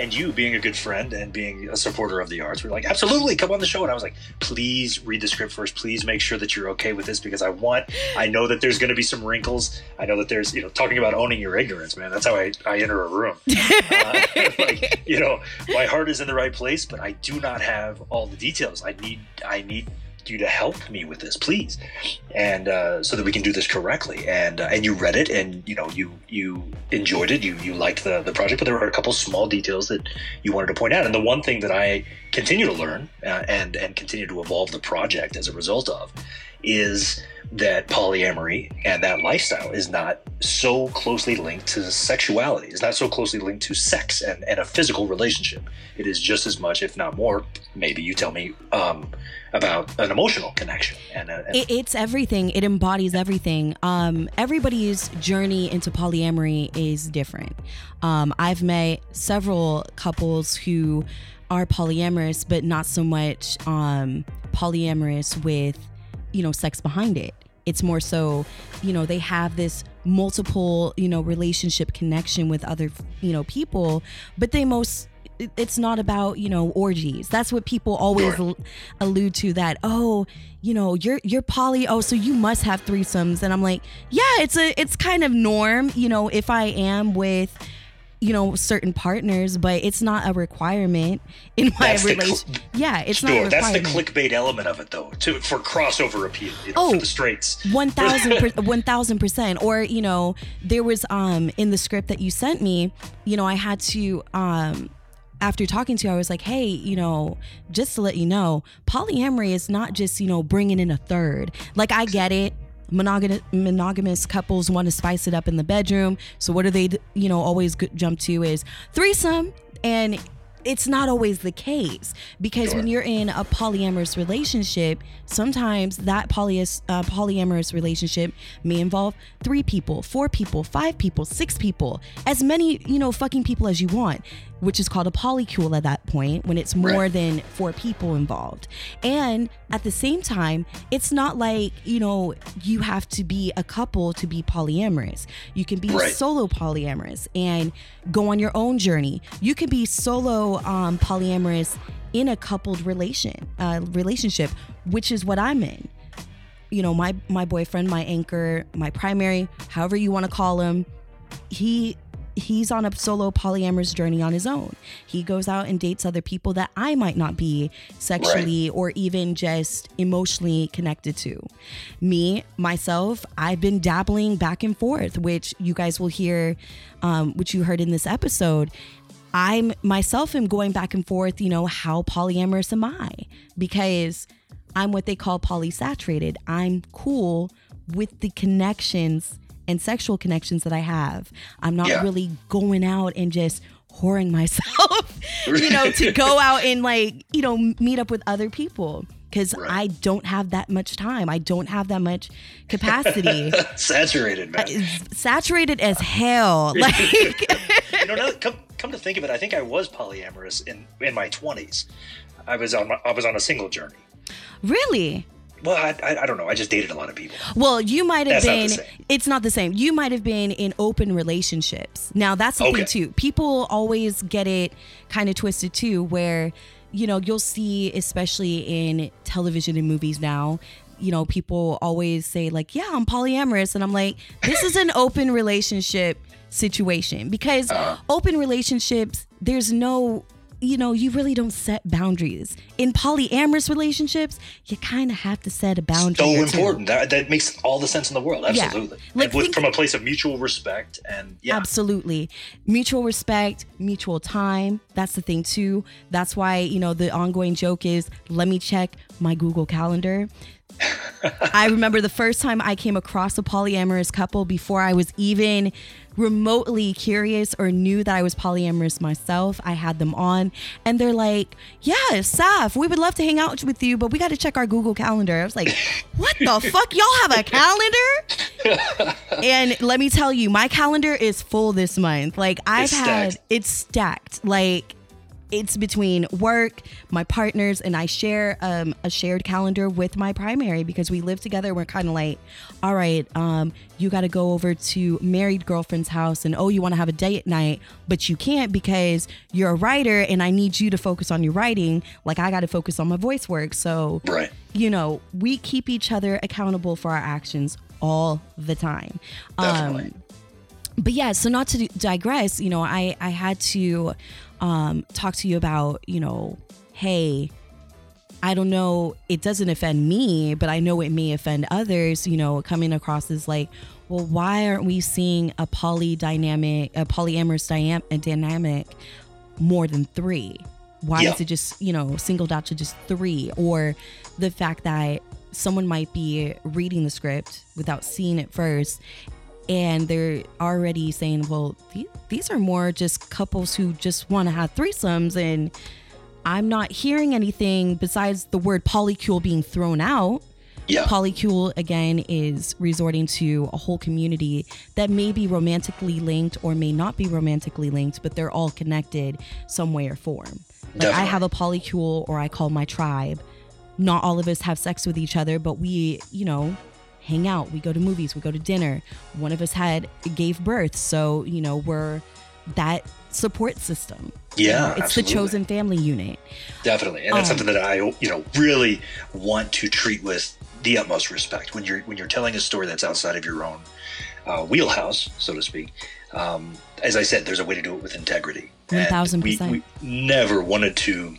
and you being a good friend and being a supporter of the arts were like absolutely come on the show. And i was like please read the script first. Please make sure that you're okay with this because i want i know that there's going to be some wrinkles. I know that there's you know talking about owning your ignorance man that's how i, I enter a room. Uh, like you know my heart is in the right place but i do not have all the details. I need i need you to help me with this, please, and uh, so that we can do this correctly. And uh, and you read it, and you know you you enjoyed it, you you liked the the project, but there were a couple small details that you wanted to point out. And the one thing that I continue to learn uh, and and continue to evolve the project as a result of is that polyamory and that lifestyle is not so closely linked to sexuality. It's not so closely linked to sex and, and a physical relationship. It is just as much, if not more, maybe you tell me, um, about an emotional connection. And, uh, and it, it's everything. It embodies everything. Um, everybody's journey into polyamory is different. Um, I've met several couples who are polyamorous, but not so much um, polyamorous with, you know, sex behind it. It's more so, you know, they have this multiple, you know, relationship connection with other, you know, people, but they most it's not about you know orgies that's what people always sure. allude to that oh you know you're you're poly oh so you must have threesomes and i'm like yeah it's a it's kind of norm you know if i am with you know certain partners but it's not a requirement in my relation cl- yeah it's sure, not that's the clickbait element of it though to for crossover appeal you know, oh, for the straights 1000 1000% or you know there was um in the script that you sent me you know i had to um after talking to you, I was like, hey, you know, just to let you know, polyamory is not just, you know, bringing in a third. Like, I get it. Monogamous, monogamous couples want to spice it up in the bedroom. So, what do they, you know, always jump to is threesome. And it's not always the case because sure. when you're in a polyamorous relationship, sometimes that polyas, uh, polyamorous relationship may involve three people, four people, five people, six people, as many, you know, fucking people as you want which is called a polycule at that point when it's more right. than four people involved. And at the same time, it's not like, you know, you have to be a couple to be polyamorous. You can be right. solo polyamorous and go on your own journey. You can be solo um, polyamorous in a coupled relation uh, relationship, which is what I'm in. You know, my my boyfriend, my anchor, my primary, however you want to call him, he he's on a solo polyamorous journey on his own. He goes out and dates other people that I might not be sexually right. or even just emotionally connected to. Me, myself, I've been dabbling back and forth, which you guys will hear, um, which you heard in this episode. I'm myself am going back and forth, you know, how polyamorous am I? Because I'm what they call polysaturated. I'm cool with the connections and sexual connections that I have. I'm not Yeah. really going out and just whoring myself, you know, to go out and like, you know, meet up with other people because Right. I don't have that much time. I don't have that much capacity. Saturated, man. Saturated as hell. Like, you know, come come to think of it, I think I was polyamorous in in my twenties. I was on my, I was on a single journey. really? Well, I, I, I don't know. I just dated a lot of people. Well, you might have That's not been. same. It's not the same. You might have been in open relationships. Now that's the Okay. thing too. People always get it kind of twisted too, where you know you'll see, especially in television and movies now. You know, people always say like, "Yeah, I'm polyamorous," and I'm like, "This is an open relationship situation because Uh-huh. open relationships, there's no." You know, you really don't set boundaries. In polyamorous relationships, you kind of have to set a boundary. So important. That, that makes all the sense in the world. Yeah. Absolutely. Like, with, think- from a place of mutual respect and yeah. Absolutely. Mutual respect, mutual time. That's the thing, too. That's why, you know, the ongoing joke is let me check my Google Calendar. I remember the first time I came across a polyamorous couple before I was even remotely curious or knew that I was polyamorous myself. I had them on and they're like, Yeah, Saf, we would love to hang out with you, but we got to check our Google Calendar. I was like, What the fuck? Y'all have a calendar? and let me tell you, my calendar is full this month. Like I've had it's stacked. Like it's between work, my partners, and I share um, a shared calendar with my primary because we live together. We're kind of like, all right, um, you got to go over to married girlfriend's house, and oh, you want to have a date night, but you can't because you're a writer, and I need you to focus on your writing. Like I got to focus on my voice work. So Right. you know, we keep each other accountable for our actions all the time. Definitely. Um, but yeah, so not to digress, you know, I I had to um, talk to you about, you know, hey, I don't know, it doesn't offend me, but I know it may offend others, you know, coming across as like, well, why aren't we seeing a poly dynamic, a polyamorous dyam- a dynamic more than three? Why Yeah. is it just, you know, singled out to just three? Or the fact that someone might be reading the script without seeing it first and they're already saying, well, the- these are more just couples who just want to have threesomes. And I'm not hearing anything besides the word polycule being thrown out. Yeah. Polycule, again, is resorting to a whole community that may be romantically linked or may not be romantically linked, but they're all connected some way or form. Like I have a polycule or I call my tribe. Not all of us have sex with each other, but we, you know, hang out. We go to movies, we go to dinner. One of us had gave birth, so you know we're that support system. You Yeah, know, it's absolutely. the chosen family unit. Definitely, and that's Um, something that I, you know, really want to treat with the utmost respect when you're when you're telling a story that's outside of your own uh, wheelhouse, so to speak. Um, as I said, there's a way to do it with integrity. 1000%. We, we never wanted to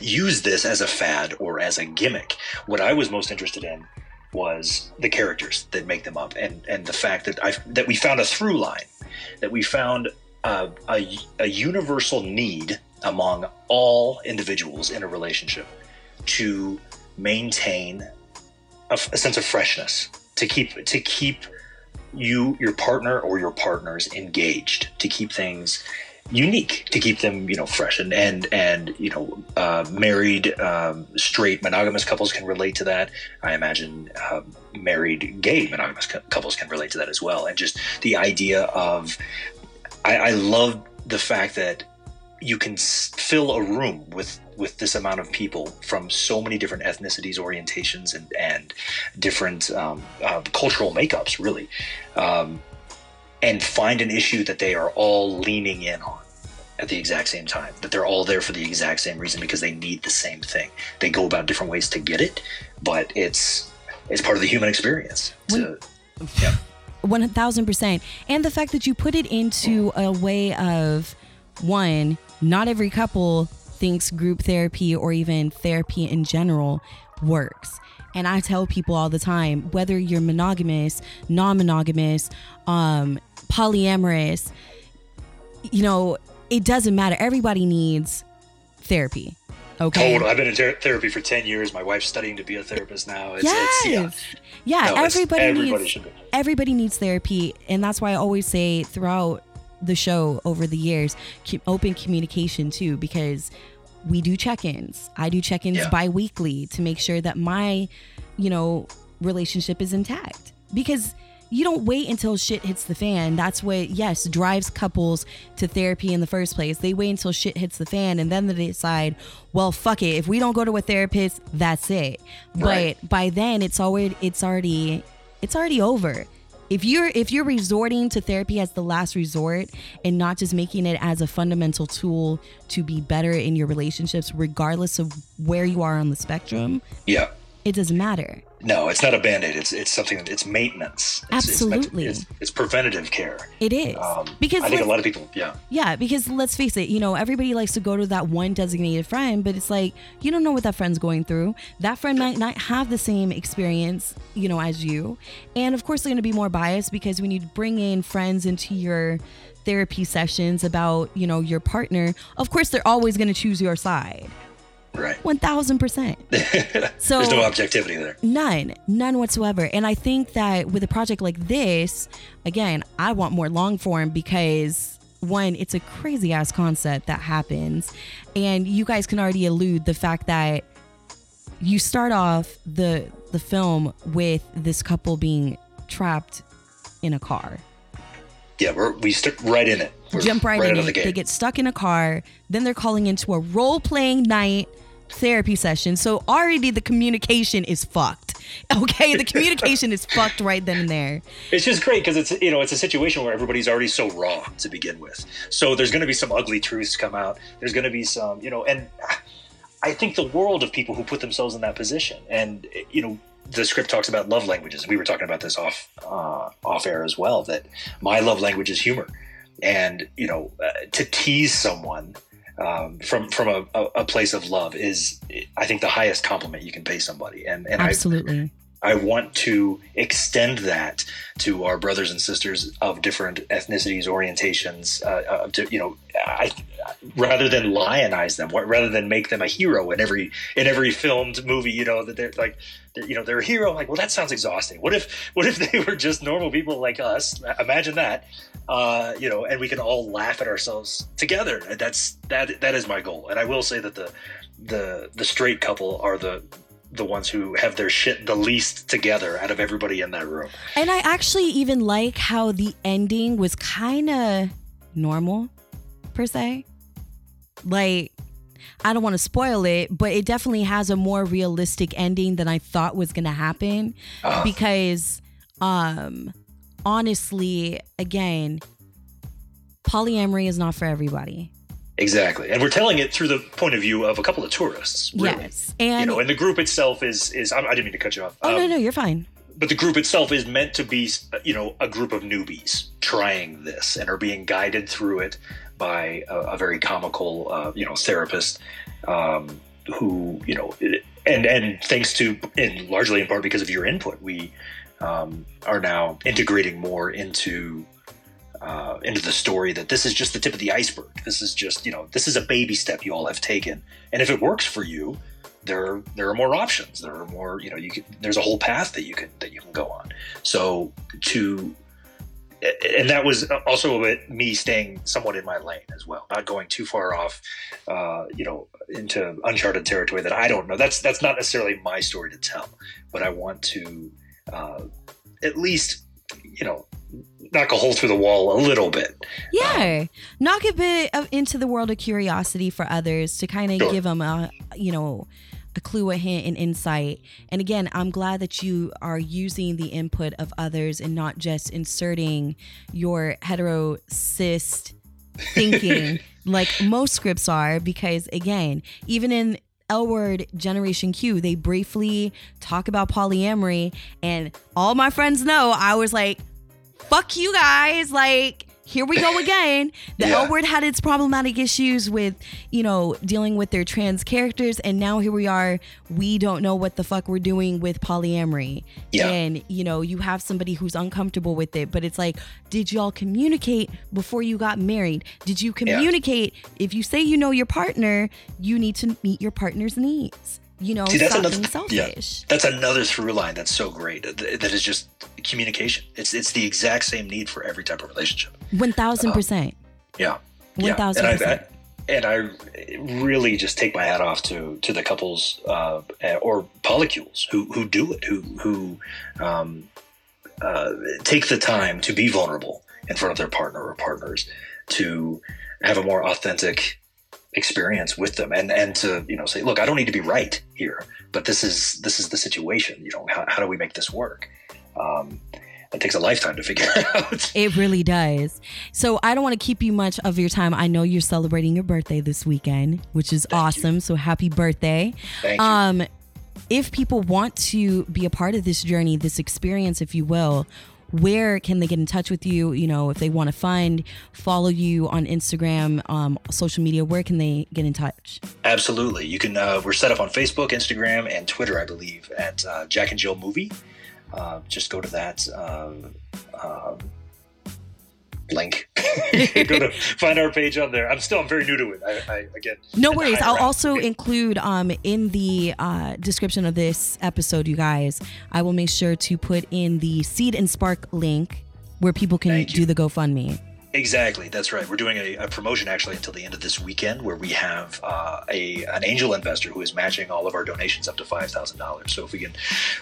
use this as a fad or as a gimmick. What I was most interested in was the characters that make them up, and and the fact that I that we found a through line, that we found uh, a a universal need among all individuals in a relationship to maintain a sense of freshness, to keep to keep you your partner or your partners engaged, to keep things unique to keep them you know fresh and and and you know uh, married um, straight monogamous couples can relate to that. I imagine um, married gay monogamous cou- couples can relate to that as well. And just the idea of i, I love the fact that you can s- fill a room with with this amount of people from so many different ethnicities orientations and and different um, uh, cultural makeups really. Um, and find an issue that they are all leaning in on at the exact same time that they're all there for the exact same reason because they need the same thing they go about different ways to get it but it's it's part of the human experience to, yeah. One thousand percent, and the fact that you put it into a way of one. Not every couple thinks group therapy or even therapy in general works. And I tell people all the time, whether you're monogamous, non-monogamous, um, polyamorous, you know, it doesn't matter. Everybody needs therapy. Okay. Oh, Total. I've been in ter- therapy for ten years. My wife's studying to be a therapist now. It's, yes. it's yeah. Yeah, No, everybody everybody needs should everybody needs therapy, and that's why I always say throughout the show over the years, keep open communication too, because we do check-ins. I do check-ins Yeah. bi-weekly to make sure that my, you know, relationship is intact. Because you don't wait until shit hits the fan. That's what yes drives couples to therapy in the first place. They wait until shit hits the fan and then they decide, well, fuck it. If we don't go to a therapist, that's it. Right. But by then, it's already it's already it's already over. If you're if you're resorting to therapy as the last resort and not just making it as a fundamental tool to be better in your relationships, regardless of where you are on the spectrum, Yeah. it doesn't matter. No, it's not a band aid. It's it's something. that- It's maintenance. It's, It's, Absolutely. it's, it's preventative care. It is Um, because I think a lot of people. Yeah. Yeah, because let's face it, you know, everybody likes to go to that one designated friend, but it's like you don't know what that friend's going through. That friend might not have the same experience, you know, as you. And of course, they're going to be more biased because when you bring in friends into your therapy sessions about, you know, your partner, of course, they're always going to choose your side. Right. 1000%. So There's no objectivity there. None, none whatsoever. And I think that with a project like this, again, I want more long form because one, it's a crazy ass concept that happens. And you guys can already allude the fact that you start off the the film with this couple being trapped in a car. Yeah, we're, we stick right in it. We're Jump right, out in of the it. They get stuck in a car. Then they're calling into a role playing night therapy session. So already the communication is fucked. Okay, the communication is fucked right then and there. It's just great because it's you know it's a situation where everybody's already so raw to begin with. So there's going to be some ugly truths come out. There's going to be some you know, and I think the world of people who put themselves in that position, and you know, the script talks about love languages. We were talking about this off uh, off air as well. That my love language is humor, and you know, uh, to tease someone. Um, from from a, a, place of love is I think the highest compliment you can pay somebody and and Absolutely. I want to extend that to our brothers and sisters of different ethnicities, orientations. Uh, uh, to, you know, I, rather than lionize them, rather than make them a hero in every in every filmed movie, you know that they're like, they're, you know, they're a hero. I'm like, well, that sounds exhausting. What if what if they were just normal people like us? Imagine that. Uh, you know, and we can all laugh at ourselves together. That's that. That is my goal. And I will say that the the the straight couple are the the ones who have their shit the least together out of everybody in that room. And I actually even like how the ending was kind of normal, per se. Like, I don't want to spoil it, but it definitely has a more realistic ending than I thought was going to happen. Ah. because um honestly again polyamory is not for everybody Exactly, and we're telling it through the point of view of a couple of tourists. Really. yes and you know, and the group itself is is I I didn't mean to cut you off. oh no Um, no you're fine but the group itself is meant to be you know a group of newbies trying this and are being guided through it by a, a very comical uh, you know therapist um, who you know and and thanks to and largely in part because of your input we um, are now integrating more into uh, into the story that this is just the tip of the iceberg. This is just you know this is a baby step you all have taken. And if it works for you there there are more options. There are more you know you can, there's a whole path that you can that you can go on. So to and that was also a bit me staying somewhat in my lane as well not going too far off uh, you know into uncharted territory that i don't know. That's that's not necessarily my story to tell but i want to uh, at least you know knock a hole through the wall a little bit. Yeah. Um, knock a bit of, into the world of curiosity for others to kind of Sure. give them a you know a clue a hint and insight. And again i'm glad that you are using the input of others and not just inserting your hetero cis thinking like most scripts are because again even in L word Generation Q, they briefly talk about polyamory, and all my friends know I was like, fuck you guys. Like, here we go again. The Yeah. L word had its problematic issues with, you know, dealing with their trans characters. And now here we are. We don't know what the fuck we're doing with polyamory. Yeah. And, you know, you have somebody who's uncomfortable with it. But it's like, did y'all communicate before you got married? Did you communicate? If you say you know your partner, you need to meet your partner's needs. You know, See, that's stop another being yeah, that's another through line that's so great. That is just communication. It's it's the exact same need for every type of relationship. One thousand percent. Yeah, One yeah. thousand And I- percent. And I really just take my hat off to to the couples uh, or polycules who who do it, who who um, uh, take the time to be vulnerable in front of their partner or partners, to have a more authentic experience with them and and to you know say look i don't need to be right here but this is this is the situation you know how, how do we make this work um it takes a lifetime to figure out It really does. So I don't want to keep you much of your time. I know you're celebrating your birthday this weekend, which is awesome. So happy birthday. thank you Um if people want to be a part of this journey, this experience if you will, where can they get in touch with you? You know, if they want to find, follow you on Instagram, um, social media, where can they get in touch? absolutely you can uh, we're set up on facebook instagram and twitter i believe at uh, jack and jill movie uh, just go to that um, um, link go to find our page on there i'm still i'm very new to it i, I again No worries. I'll out. also include um, in the uh, description of this episode, you guys, I will make sure to put in the Seed and Spark link where people can do the GoFundMe. Exactly, that's right. We're doing a, a promotion actually until the end of this weekend, where we have uh, a an angel investor who is matching all of our donations up to five thousand dollars. So if we can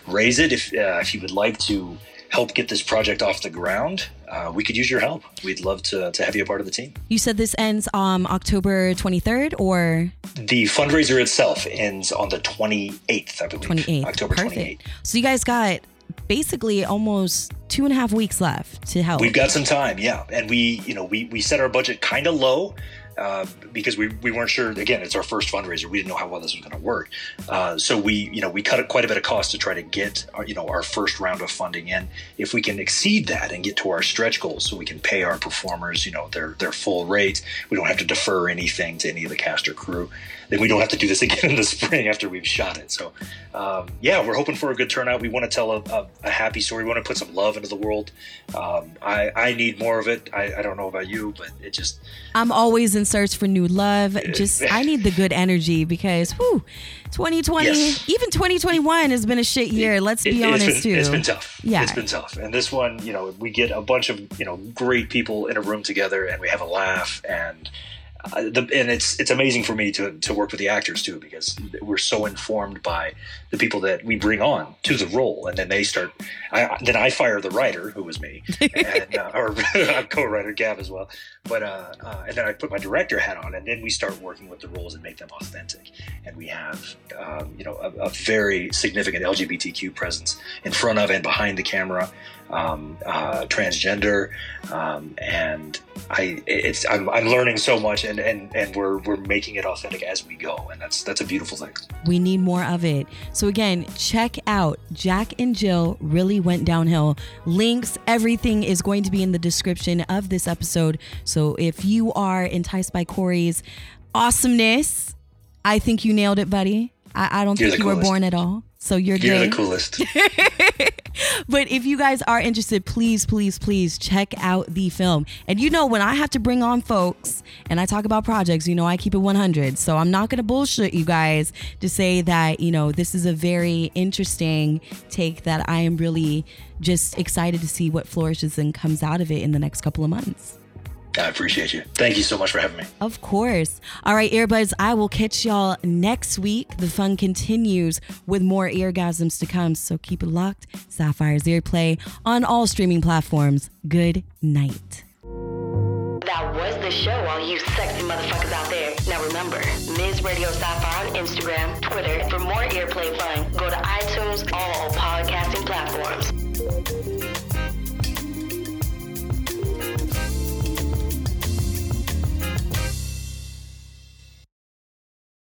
raise it, if uh, if you would like to help get this project off the ground, uh, we could use your help. We'd love to, to have you a part of the team. You said this ends um, October 23rd or The fundraiser itself ends on the twenty eighth, I believe. 28th. October Perfect. twenty eighth. So you guys got basically almost two and a half weeks left to help. We've got some time, yeah, and we, you know, we we set our budget kind of low uh, because we we weren't sure. Again, it's our first fundraiser. We didn't know how well this was going to work, uh, so we, you know, we cut quite a bit of cost to try to get, our, you know, our first round of funding in. If we can exceed that and get to our stretch goals, so we can pay our performers, you know, their their full rates, we don't have to defer anything to any of the cast or crew. Then we don't have to do this again in the spring after we've shot it. So, um, yeah, we're hoping for a good turnout. We want to tell a, a, a happy story. We want to put some love into the world. Um, I, I need more of it. I, I don't know about you, but it just I'm always in search for new love. Just I need the good energy because whew, 2020, Yes. even 2021 has been a shit year. Let's be it, honest been, too. It's been tough. Yeah. it's been tough. And this one, you know, we get a bunch of you know great people in a room together, and we have a laugh, and uh, the, and it's it's amazing for me to to work with the actors too because we're so informed by the people that we bring on to the role, and then they start. I, then I fire the writer, who was me, and, uh, or co-writer Gav as well. But uh, uh, and then I put my director hat on, and then we start working with the roles and make them authentic. And we have, um, you know, a, a very significant LGBTQ presence in front of and behind the camera, um, uh, transgender, um, and I, it's I'm, I'm learning so much, and, and and we're we're making it authentic as we go, and that's that's a beautiful thing. We need more of it. So again, check out Jack and Jill really went downhill. Links, everything is going to be in the description of this episode. So if you are enticed by Corey's awesomeness, I think you nailed it, buddy. I, I don't You're think you were born at all. So you're, You're the coolest. But if you guys are interested, please, please, please check out the film. And you know, when I have to bring on folks and I talk about projects, you know, I keep it 100. So I'm not going to bullshit you guys to say that, you know, this is a very interesting take that I am really just excited to see what flourishes and comes out of it in the next couple of months. I appreciate you. Thank you so much for having me. Of course. All right, earbuds, I will catch y'all next week. The fun continues with more eargasms to come, so keep it locked. Sapphire's Earplay on all streaming platforms. Good night. That was the show, all you sexy motherfuckers out there. Now remember, Ms. Radio Sapphire on Instagram, Twitter. For more earplay fun, go to iTunes, all podcasting platforms.